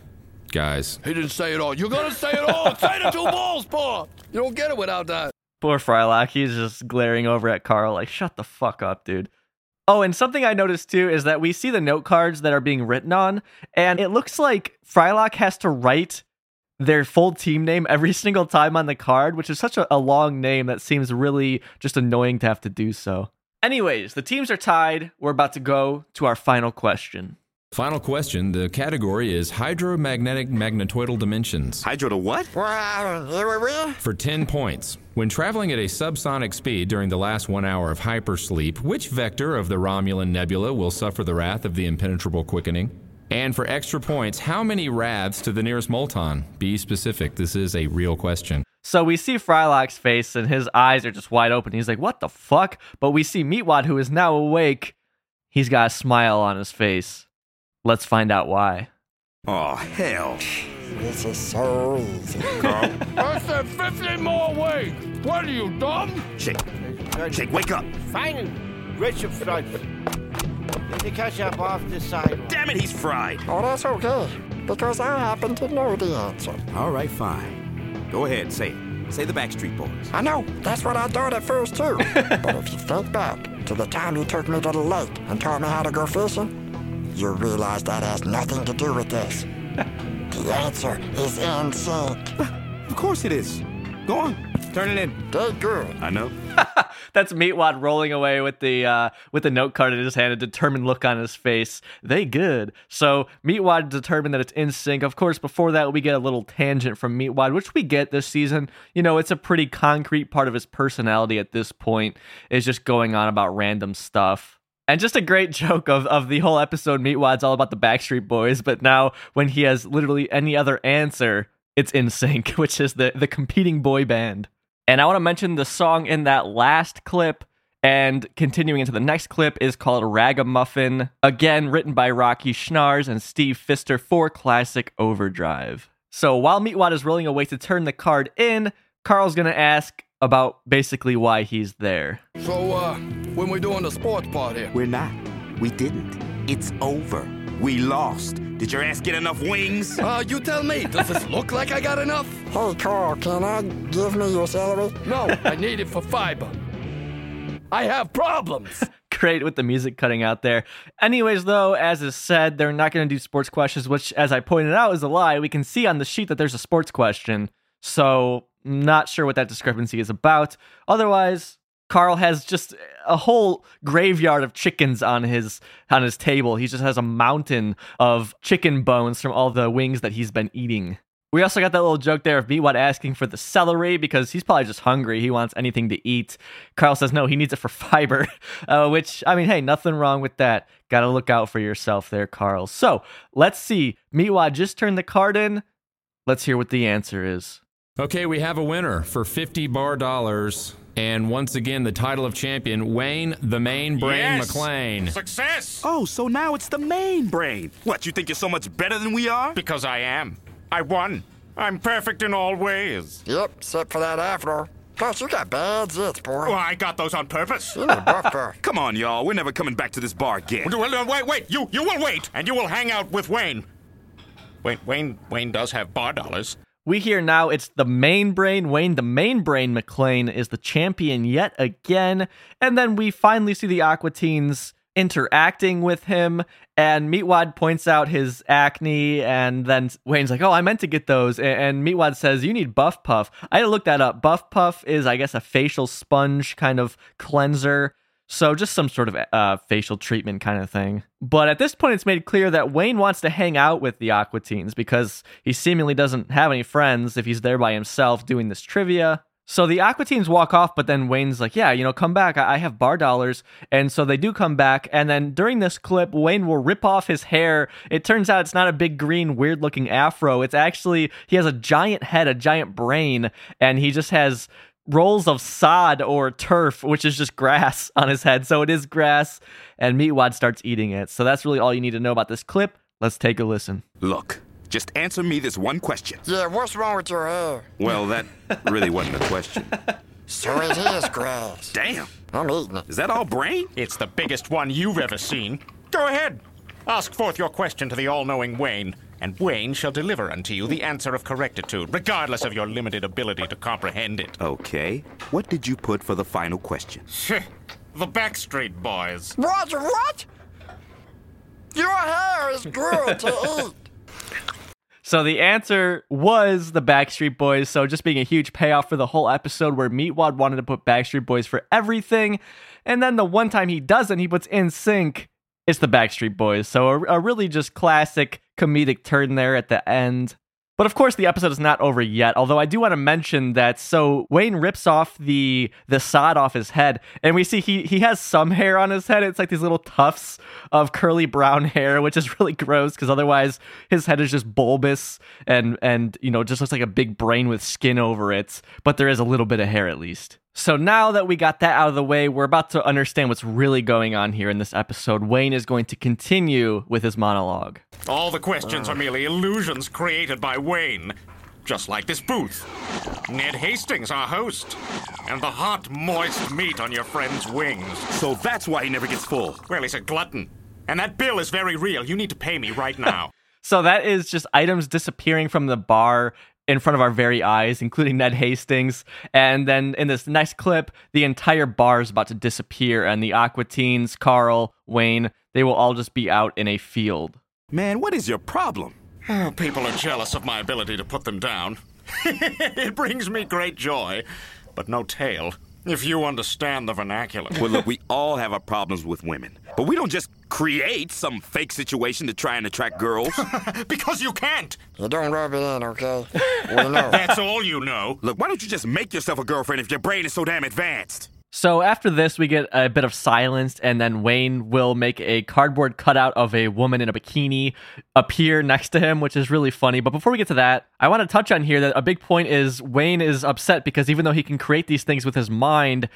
guys. He didn't say it all. You're gonna say it all. say the two balls, Paul. You don't get it without that. Poor Frylock, he's just glaring over at Carl like, shut the fuck up, dude. Oh, and something I noticed too is that we see the note cards that are being written on, and it looks like Frylock has to write their full team name every single time on the card, which is such a, a long name that seems really just annoying to have to do so. Anyways, the teams are tied. We're about to go to our final question. Final question. The category is hydromagnetic magnetoidal dimensions. Hydro to what? Well, here we will. For 10 points. When traveling at a subsonic speed during the last one hour of hypersleep, which vector of the Romulan nebula will suffer the wrath of the impenetrable quickening? And for extra points, how many ravs to the nearest molton? Be specific. This is a real question. So we see Frylock's face and his eyes are just wide open. He's like, what the fuck? But we see Meatwad, who is now awake. He's got a smile on his face. Let's find out why. Oh, hell. This is so easy. Carl. I said 50 more ways. What are you, dumb? Shake. Shake, wake up. Finally, Richard Stripes. Let me catch up off this side. Damn it, he's fried. Oh, that's okay. Because I happen to know the answer. All right, fine. Go ahead, say it. Say the Backstreet Boys. I know, that's what I thought at first too. but if you think back to the time you took me to the lake and taught me how to go fishing, you realize that has nothing to do with this. the answer is NSYNC. Of course it is. Go on. Turn it in. They good. I know. That's Meatwad rolling away with the uh, with the note card in his hand, a determined look on his face. They good. So Meatwad determined that it's NSYNC. Of course, before that we get a little tangent from Meatwad, which we get this season. You know, it's a pretty concrete part of his personality at this point. Is just going on about random stuff. And just a great joke of, of the whole episode, Meatwad's all about the Backstreet Boys, but now when he has literally any other answer, it's NSYNC, which is the, the competing boy band. And I want to mention the song in that last clip and continuing into the next clip is called Ragamuffin, again written by Rocky Schnars and Steve Fister for Classic Overdrive. So while Meatwad is rolling away to turn the card in, Carl's going to ask about basically why he's there. So, uh, when we're doing the sports part here? We're not. We didn't. It's over. We lost. Did your ass get enough wings? Uh, you tell me. Does this look like I got enough? Hey, Carl, can I give me your celery? No, I need it for fiber. I have problems. Great with the music cutting out there. Anyways, though, as is said, they're not going to do sports questions, which, as I pointed out, is a lie. We can see on the sheet that there's a sports question. So, not sure what that discrepancy is about. Otherwise, Carl has just a whole graveyard of chickens on his on his table. He just has a mountain of chicken bones from all the wings that he's been eating. We also got that little joke there of Meatwad asking for the celery because he's probably just hungry. He wants anything to eat. Carl says no, he needs it for fiber, uh, which, I mean, hey, nothing wrong with that. Got to look out for yourself there, Carl. So let's see. Meatwad just turned the card in. Let's hear what the answer is. Okay, we have a winner for 50 bar dollars. And once again, the title of champion, Wayne the Main Brain Yes. McLean. Success! Oh, so now it's the main brain. What, you think you're so much better than we are? Because I am. I won. I'm perfect in all ways. Yep, except for that afro. Plus, you got bad zits, boy. Well, I got those on purpose. You need a buff puff. Come on, y'all. We're never coming back to this bar again. Well, no, wait, wait. You, you will wait, and you will hang out with Wayne. Wayne, Wayne, Wayne does have bar dollars. We hear now it's the main brain. Wayne, the main brain McLean, is the champion yet again. And then we finally see the Aqua Teens interacting with him. And Meatwad points out his acne. And then Wayne's like, Oh, I meant to get those. And Meatwad says, You need Buff Puff. I had to look that up. Buff Puff is, I guess, a facial sponge kind of cleanser. So just some sort of uh, facial treatment kind of thing. But at this point, it's made clear that Wayne wants to hang out with the Aqua Teens because he seemingly doesn't have any friends if he's there by himself doing this trivia. So the Aqua Teens walk off, but then Wayne's like, "Yeah, you know, come back. I I have bar dollars." And so they do come back. And then during this clip, Wayne will rip off his hair. It turns out it's not a big green, weird-looking afro. It's actually he has a giant head, a giant brain, and he just has rolls of sod or turf, which is just grass on his head. So it is grass, and Meatwad starts eating it. So that's really all you need to know about this clip. Let's take a listen. Look, Just answer me this one question. Yeah, what's wrong with your hair? Well, that really wasn't a question. So it is grass. Damn. I'm eating it. Is that all brain? It's the biggest one you've ever seen. Go ahead. Ask forth your question to the all knowing Wayne, and Wayne shall deliver unto you the answer of correctitude, regardless of your limited ability to comprehend it. Okay. What did you put for the final question? the Backstreet Boys. Roger, What? Your hair is good to eat. So the answer was the Backstreet Boys. So just being a huge payoff for the whole episode where Meatwad wanted to put Backstreet Boys for everything. And then the one time he doesn't, he puts NSYNC. It's the Backstreet Boys. So a, a really just classic comedic turn there at the end. But of course, the episode is not over yet. Although I do want to mention that so Wayne rips off the the sod off his head, and we see he he has some hair on his head. It's like these little tufts of curly brown hair, which is really gross because otherwise his head is just bulbous and and you know just looks like a big brain with skin over it. But there is a little bit of hair at least. So now that we got that out of the way, we're about to understand what's really going on here in this episode. Wayne is going to continue with his monologue. All the questions are merely illusions created by Wayne. Just like this booth. Ned Hastings, our host. And the hot, moist meat on your friend's wings. So that's why he never gets full. Well, he's a glutton. And that bill is very real. You need to pay me right now. So that is just items disappearing from the bar in front of our very eyes, including Ned Hastings. And then in this next clip, the entire bar is about to disappear, and the Aqua Teens, Carl, Wayne, they will all just be out in a field. Man, what is your problem? Oh, people are jealous of my ability to put them down. it brings me great joy, but no tail. If you understand the vernacular. Well, look, we all have our problems with women. But we don't just create some fake situation to try and attract girls. because you can't. You don't rub it in, okay? We know. That's all you know. Look, why don't you just make yourself a girlfriend if your brain is so damn advanced? So after this, we get a bit of silence, and then Wayne will make a cardboard cutout of a woman in a bikini appear next to him, which is really funny. But before we get to that, I want to touch on here that a big point is Wayne is upset because even though he can create these things with his mind,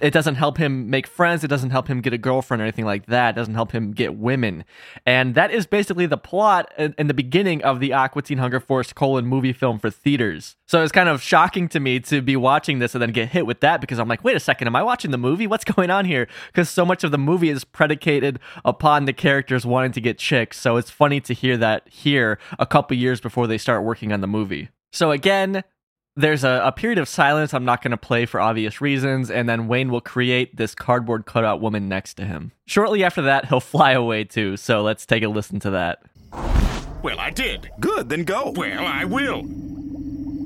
it doesn't help him make friends, it doesn't help him get a girlfriend or anything like that, it doesn't help him get women. And that is basically the plot in, the beginning of the Aqua Teen Hunger Force colon movie film for theaters. So it's kind of shocking to me to be watching this and then get hit with that because I'm like, wait a second, am I watching the movie? What's going on here? Because so much of the movie is predicated upon the characters wanting to get chicks. So it's funny to hear that here a couple years before they start working on the movie. So again, there's a, a period of silence I'm not going to play for obvious reasons, and then Wayne will create this cardboard cutout woman next to him. Shortly after that, he'll fly away too. So let's take a listen to that. Well, I did. Good, then go. Well, I will.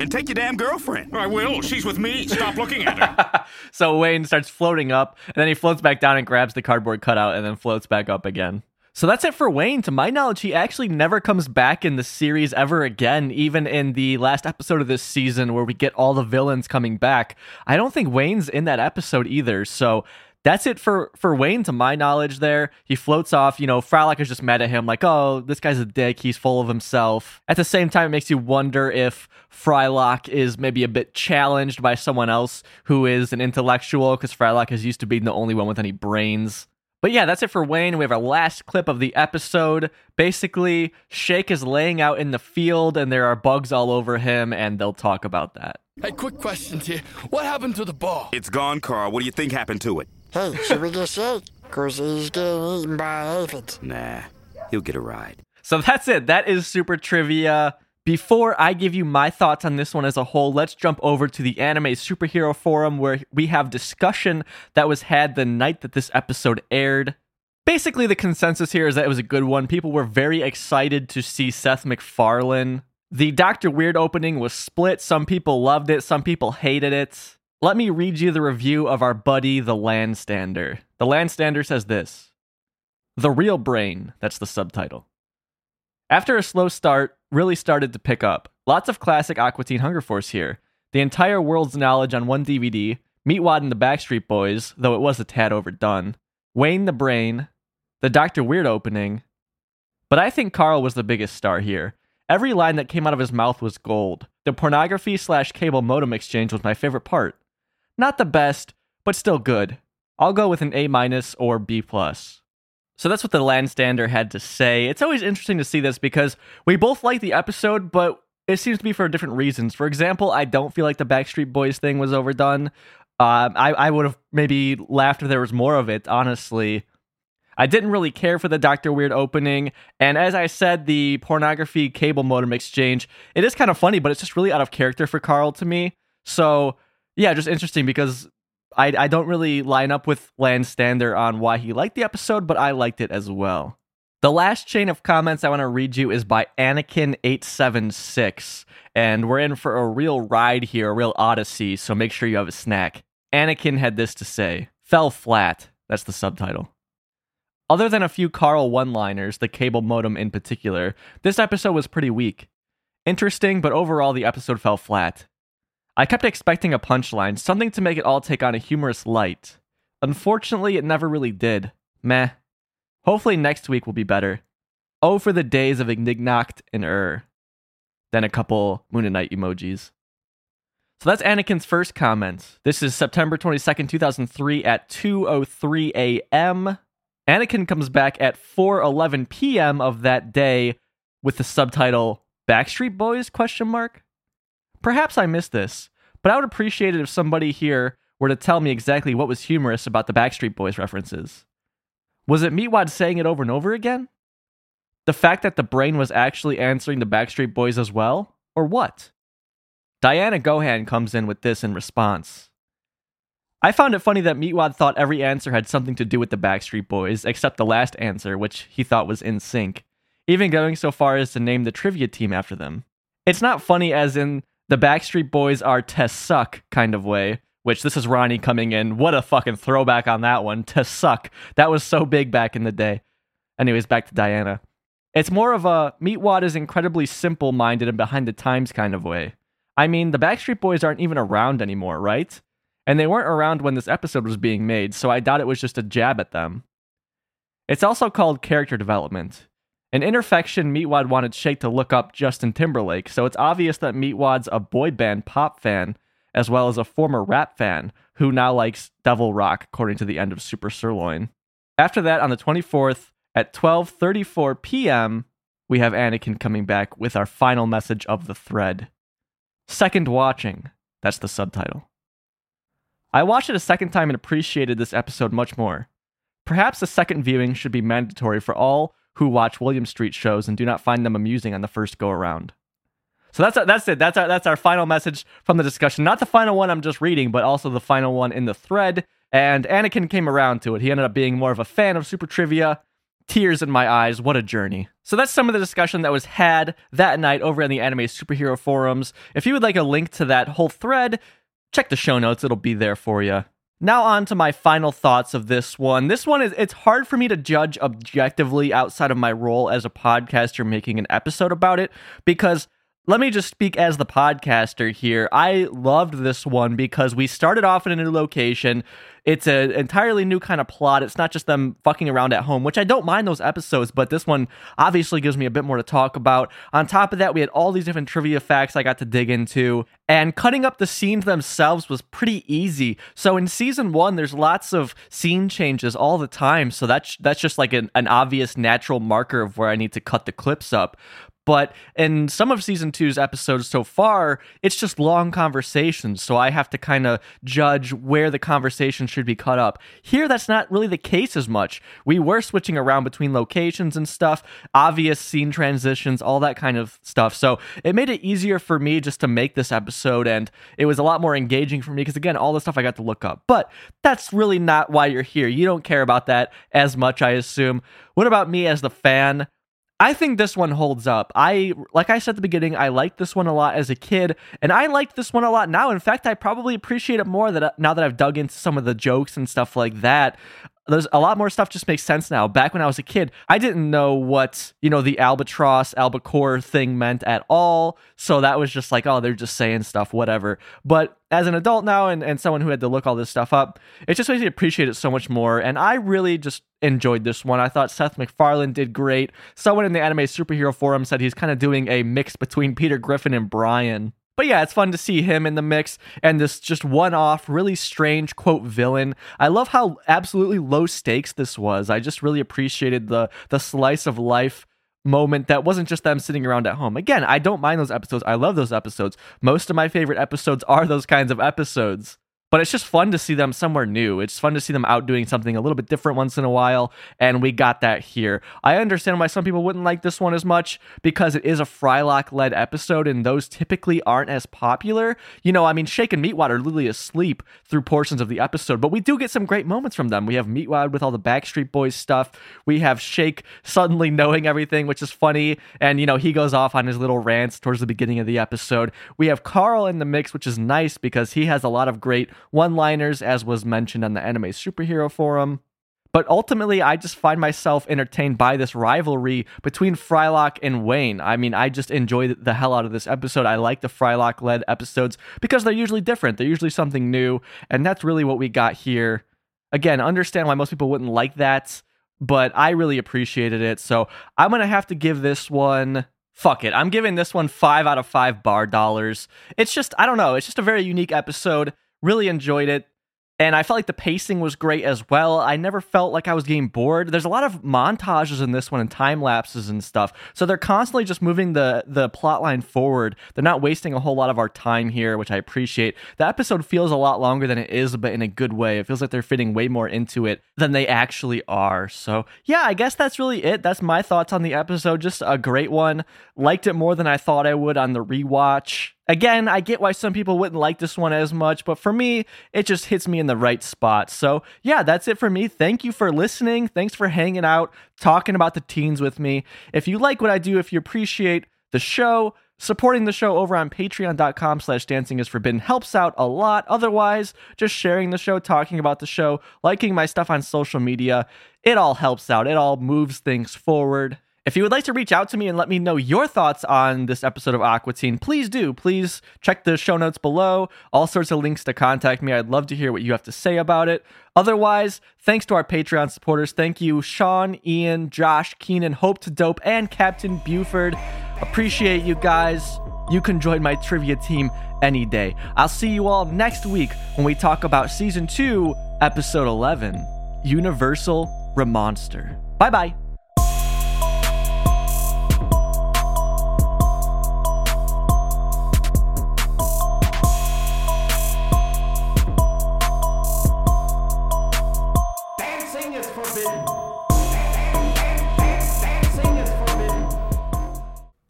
And take your damn girlfriend. I will. She's with me. Stop looking at her. So Wayne starts floating up, and then he floats back down and grabs the cardboard cutout and then floats back up again. So that's it for Wayne. To my knowledge, he actually never comes back in the series ever again, even in the last episode of this season where we get all the villains coming back. I don't think Wayne's in that episode either. So that's it for for Wayne to my knowledge there. He floats off, you know, Frylock is just mad at him like, "Oh, this guy's a dick. He's full of himself." At the same time, it makes you wonder if Frylock is maybe a bit challenged by someone else who is an intellectual cuz Frylock is used to being the only one with any brains. But yeah, that's it for Wayne. We have our last clip of the episode. Basically, Shake is laying out in the field and there are bugs all over him, and they'll talk about that. Hey, quick question here. What happened to the ball? It's gone, Carl. What do you think happened to it? Hey, should we get Shake? Cause he's getting eaten by aphids. Nah, he'll get a ride. So that's it. That is super trivia. Before I give you my thoughts on this one as a whole, let's jump over to the Anime Superhero Forum where we have discussion that was had the night that this episode aired. Basically, the consensus here is that it was a good one. People were very excited to see Seth MacFarlane. The Dr. Weird opening was split. Some people loved it, some people hated it. Let me read you the review of our buddy, the Landstander. The Landstander says this The Real Brain, that's the subtitle. After a slow start, really started to pick up. Lots of classic Aqua Teen Hunger Force here. The entire world's knowledge on one DVD, Meatwad and the Backstreet Boys, though it was a tad overdone, Wayne the Brain, the Dr. Weird opening. But I think Carl was the biggest star here. Every line that came out of his mouth was gold. The pornography slash cable modem exchange was my favorite part. Not the best, but still good. I'll go with an A minus or B plus. So that's what the Landstander had to say. It's always interesting to see this because we both like the episode, but it seems to be for different reasons. For example, I don't feel like the Backstreet Boys thing was overdone. Um, I, I would have maybe laughed if there was more of it, honestly. I didn't really care for the Dr. Weird opening. And as I said, the pornography cable modem exchange, it is kind of funny, but it's just really out of character for Carl to me. So, yeah, just interesting because I, I don't really line up with Landstander on why he liked the episode, but I liked it as well. The last chain of comments I want to read you is by Anakin876, and we're in for a real ride here, a real odyssey, so make sure you have a snack. Anakin had this to say Fell flat. That's the subtitle. Other than a few Carl one liners, the cable modem in particular, this episode was pretty weak. Interesting, but overall the episode fell flat. I kept expecting a punchline, something to make it all take on a humorous light. Unfortunately, it never really did. Meh. Hopefully next week will be better. Oh, for the days of Ignignokt and Err. Then a couple Mooninite emojis. So that's Anakin's first comment. This is September 22nd, 2003 at 2:03 a.m. Anakin comes back at 4:11 p.m. of that day with the subtitle Backstreet Boys question mark. Perhaps I missed this, but I would appreciate it if somebody here were to tell me exactly what was humorous about the Backstreet Boys references. Was it Meatwad saying it over and over again? The fact that the brain was actually answering the Backstreet Boys as well? Or what? Diana Gohan comes in with this in response. I found it funny that Meatwad thought every answer had something to do with the Backstreet Boys, except the last answer, which he thought was NSYNC, even going so far as to name the trivia team after them. It's not funny as in the Backstreet Boys are to suck kind of way, which this is Ronnie coming in. What a fucking throwback on that one. To suck. That was so big back in the day. Anyways, back to Diana. It's more of a Meatwad is incredibly simple minded and behind the times kind of way. I mean, the Backstreet Boys aren't even around anymore, right? And they weren't around when this episode was being made, so I doubt it was just a jab at them. It's also called character development. In Interfection, Meatwad wanted Shake to look up Justin Timberlake, so it's obvious that Meatwad's a boy band pop fan, as well as a former rap fan, who now likes Devil Rock, according to the end of Super Sirloin. After that, on the 24th, at 12.34 p.m., we have Anakin coming back with our final message of the thread. Second watching. That's the subtitle. I watched it a second time and appreciated this episode much more. Perhaps a second viewing should be mandatory for all who watch Williams Street shows and do not find them amusing on the first go around. So that's that's it. That's our that's our final message from the discussion. Not the final one I'm just reading, but also the final one in the thread. And Anakin came around to it. He ended up being more of a fan of Super Trivia. Tears in my eyes. What a journey. So that's some of the discussion that was had that night over on the anime superhero forums. If you would like a link to that whole thread, check the show notes. It'll be there for you. Now on to my final thoughts of this one. This one is it's hard for me to judge objectively outside of my role as a podcaster making an episode about it because let me just speak as the podcaster here. I loved this one because we started off in a new location. It's an entirely new kind of plot. It's not just them fucking around at home, which I don't mind those episodes, but this one obviously gives me a bit more to talk about. On top of that, we had all these different trivia facts I got to dig into, and cutting up the scenes themselves was pretty easy. So in season one, there's lots of scene changes all the time. So that's that's just like an, an obvious natural marker of where I need to cut the clips up. But in some of season two's episodes so far, it's just long conversations. So I have to kind of judge where the conversation should be cut up. Here, that's not really the case as much. We were switching around between locations and stuff, obvious scene transitions, all that kind of stuff. So it made it easier for me just to make this episode, and it was a lot more engaging for me because, again, all the stuff I got to look up. But that's really not why you're here. You don't care about that as much, I assume. What about me as the fan? I think this one holds up. I like I said at the beginning, I liked this one a lot as a kid, and I liked this one a lot now. In fact, I probably appreciate it more that now that I've dug into some of the jokes and stuff like that. There's a lot more stuff just makes sense now. Back when I was a kid, I didn't know what, you know, the albatross, albacore thing meant at all. So that was just like, oh, they're just saying stuff, whatever. But as an adult now and, and someone who had to look all this stuff up, it just makes me appreciate it so much more. And I really just enjoyed this one. I thought Seth MacFarlane did great. Someone in the anime superhero forum said he's kind of doing a mix between Peter Griffin and Brian. But yeah, it's fun to see him in the mix and this just one off, really strange quote villain. I love how absolutely low stakes this was. I just really appreciated the the slice of life moment that wasn't just them sitting around at home. Again, I don't mind those episodes. I love those episodes. Most of my favorite episodes are those kinds of episodes. But it's just fun to see them somewhere new. It's fun to see them out doing something a little bit different once in a while, and we got that here. I understand why some people wouldn't like this one as much because it is a Frylock led episode, and those typically aren't as popular. You know, I mean, Shake and Meatwad are literally asleep through portions of the episode, but we do get some great moments from them. We have Meatwad with all the Backstreet Boys stuff. We have Shake suddenly knowing everything, which is funny, and you know, he goes off on his little rants towards the beginning of the episode. We have Carl in the mix, which is nice because he has a lot of great one liners, as was mentioned on the Anime Superhero Forum. But ultimately, I just find myself entertained by this rivalry between Frylock and Wayne. I mean, I just enjoy the hell out of this episode. I like the Frylock led episodes because they're usually different, they're usually something new, and that's really what we got here. Again, understand why most people wouldn't like that, but I really appreciated it. So I'm going to have to give this one fuck it. I'm giving this one five out of five bar dollars. It's just, I don't know, it's just a very unique episode. Really enjoyed it. And I felt like the pacing was great as well. I never felt like I was getting bored. There's a lot of montages in this one and time lapses and stuff. So they're constantly just moving the the plot line forward. They're not wasting a whole lot of our time here, which I appreciate. The episode feels a lot longer than it is, but in a good way. It feels like they're fitting way more into it than they actually are. So yeah, I guess that's really it. That's my thoughts on the episode. Just a great one. Liked it more than I thought I would on the rewatch. Again, I get why some people wouldn't like this one as much, but for me, it just hits me in the right spot. So, yeah, that's it for me. Thank you for listening. Thanks for hanging out, talking about the teens with me. If you like what I do, if you appreciate the show, supporting the show over on patreon.com slash dancing is forbidden helps out a lot otherwise just sharing the show talking about the show liking my stuff on social media it all helps out it all moves things forward if you would like to reach out to me and let me know your thoughts on this episode of Aqua Teen, please do. Please check the show notes below. All sorts of links to contact me. I'd love to hear what you have to say about it. Otherwise, thanks to our Patreon supporters. Thank you, Sean, Ian, Josh, Keenan, Hope to Dope, and Captain Buford. Appreciate you guys. You can join my trivia team any day. I'll see you all next week when we talk about season 2, episode 11 Universal Remonster. Bye bye.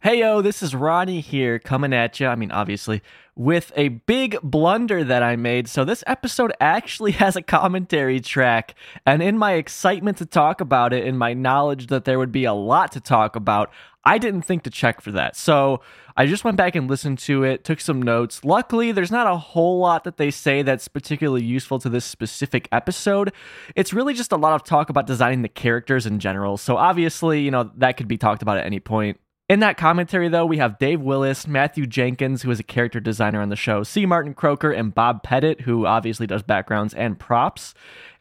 Heyo, this is Ronnie here coming at you. I mean, obviously, with a big blunder that I made. So, this episode actually has a commentary track. And in my excitement to talk about it, in my knowledge that there would be a lot to talk about, I didn't think to check for that. So, I just went back and listened to it, took some notes. Luckily, there's not a whole lot that they say that's particularly useful to this specific episode. It's really just a lot of talk about designing the characters in general. So, obviously, you know, that could be talked about at any point. In that commentary, though, we have Dave Willis, Matthew Jenkins, who is a character designer on the show, C. Martin Croker, and Bob Pettit, who obviously does backgrounds and props.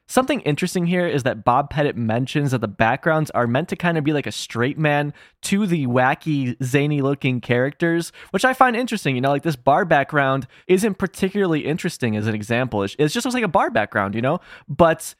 Something interesting here is that Bob Pettit mentions that the backgrounds are meant to kind of be like a straight man to the wacky, zany looking characters, which I find interesting. You know, like this bar background isn't particularly interesting as an example. It just looks like a bar background, you know? But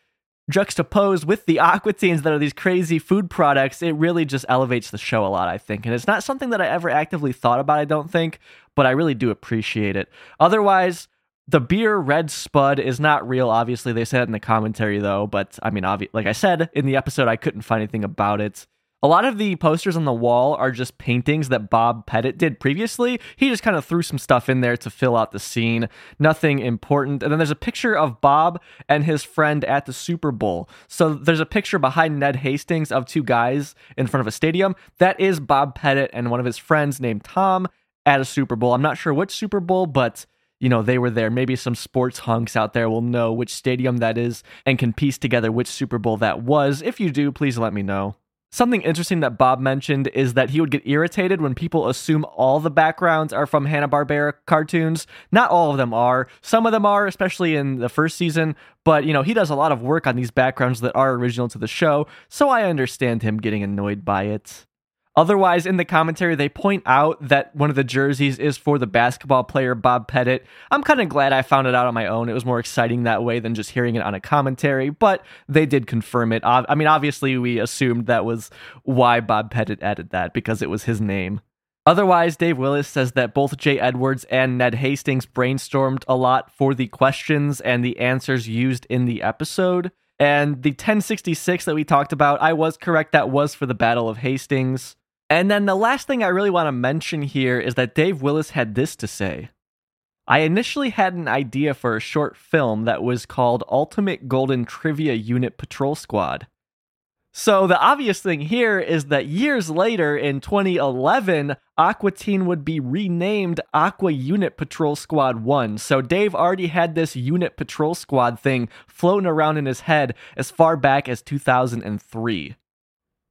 juxtaposed with the aqua teens that are these crazy food products, it really just elevates the show a lot, I think. And it's not something that I ever actively thought about, I don't think, but I really do appreciate it. Otherwise, the beer red spud is not real obviously they said it in the commentary though but i mean obvi- like i said in the episode i couldn't find anything about it a lot of the posters on the wall are just paintings that Bob Pettit did previously. He just kind of threw some stuff in there to fill out the scene. Nothing important. And then there's a picture of Bob and his friend at the Super Bowl. So there's a picture behind Ned Hastings of two guys in front of a stadium. That is Bob Pettit and one of his friends named Tom at a Super Bowl. I'm not sure which Super Bowl, but you know, they were there. Maybe some sports hunks out there will know which stadium that is and can piece together which Super Bowl that was. If you do, please let me know. Something interesting that Bob mentioned is that he would get irritated when people assume all the backgrounds are from Hanna-Barbera cartoons. Not all of them are. Some of them are, especially in the first season, but you know, he does a lot of work on these backgrounds that are original to the show, so I understand him getting annoyed by it. Otherwise, in the commentary, they point out that one of the jerseys is for the basketball player Bob Pettit. I'm kind of glad I found it out on my own. It was more exciting that way than just hearing it on a commentary, but they did confirm it. I mean, obviously, we assumed that was why Bob Pettit added that because it was his name. Otherwise, Dave Willis says that both Jay Edwards and Ned Hastings brainstormed a lot for the questions and the answers used in the episode. And the 1066 that we talked about, I was correct, that was for the Battle of Hastings. And then the last thing I really want to mention here is that Dave Willis had this to say. I initially had an idea for a short film that was called Ultimate Golden Trivia Unit Patrol Squad. So the obvious thing here is that years later in 2011, Aqua Teen would be renamed Aqua Unit Patrol Squad 1. So Dave already had this Unit Patrol Squad thing floating around in his head as far back as 2003.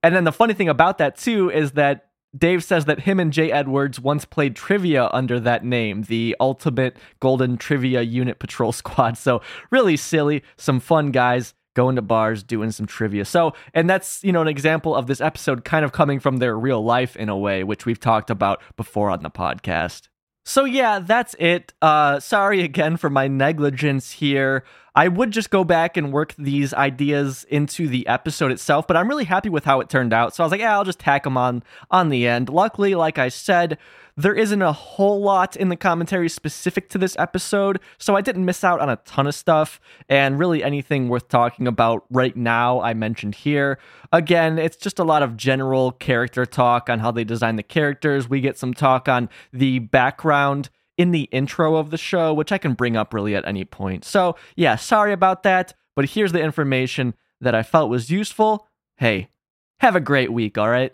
And then the funny thing about that too is that Dave says that him and Jay Edwards once played trivia under that name, the Ultimate Golden Trivia Unit Patrol Squad. So really silly, some fun guys going to bars, doing some trivia. So, and that's, you know, an example of this episode kind of coming from their real life in a way, which we've talked about before on the podcast. So yeah, that's it. Uh sorry again for my negligence here. I would just go back and work these ideas into the episode itself, but I'm really happy with how it turned out. So I was like, yeah, I'll just tack them on on the end. Luckily, like I said, there isn't a whole lot in the commentary specific to this episode, so I didn't miss out on a ton of stuff, and really anything worth talking about right now I mentioned here. Again, it's just a lot of general character talk on how they design the characters. We get some talk on the background in the intro of the show, which I can bring up really at any point. So, yeah, sorry about that, but here's the information that I felt was useful. Hey, have a great week, all right?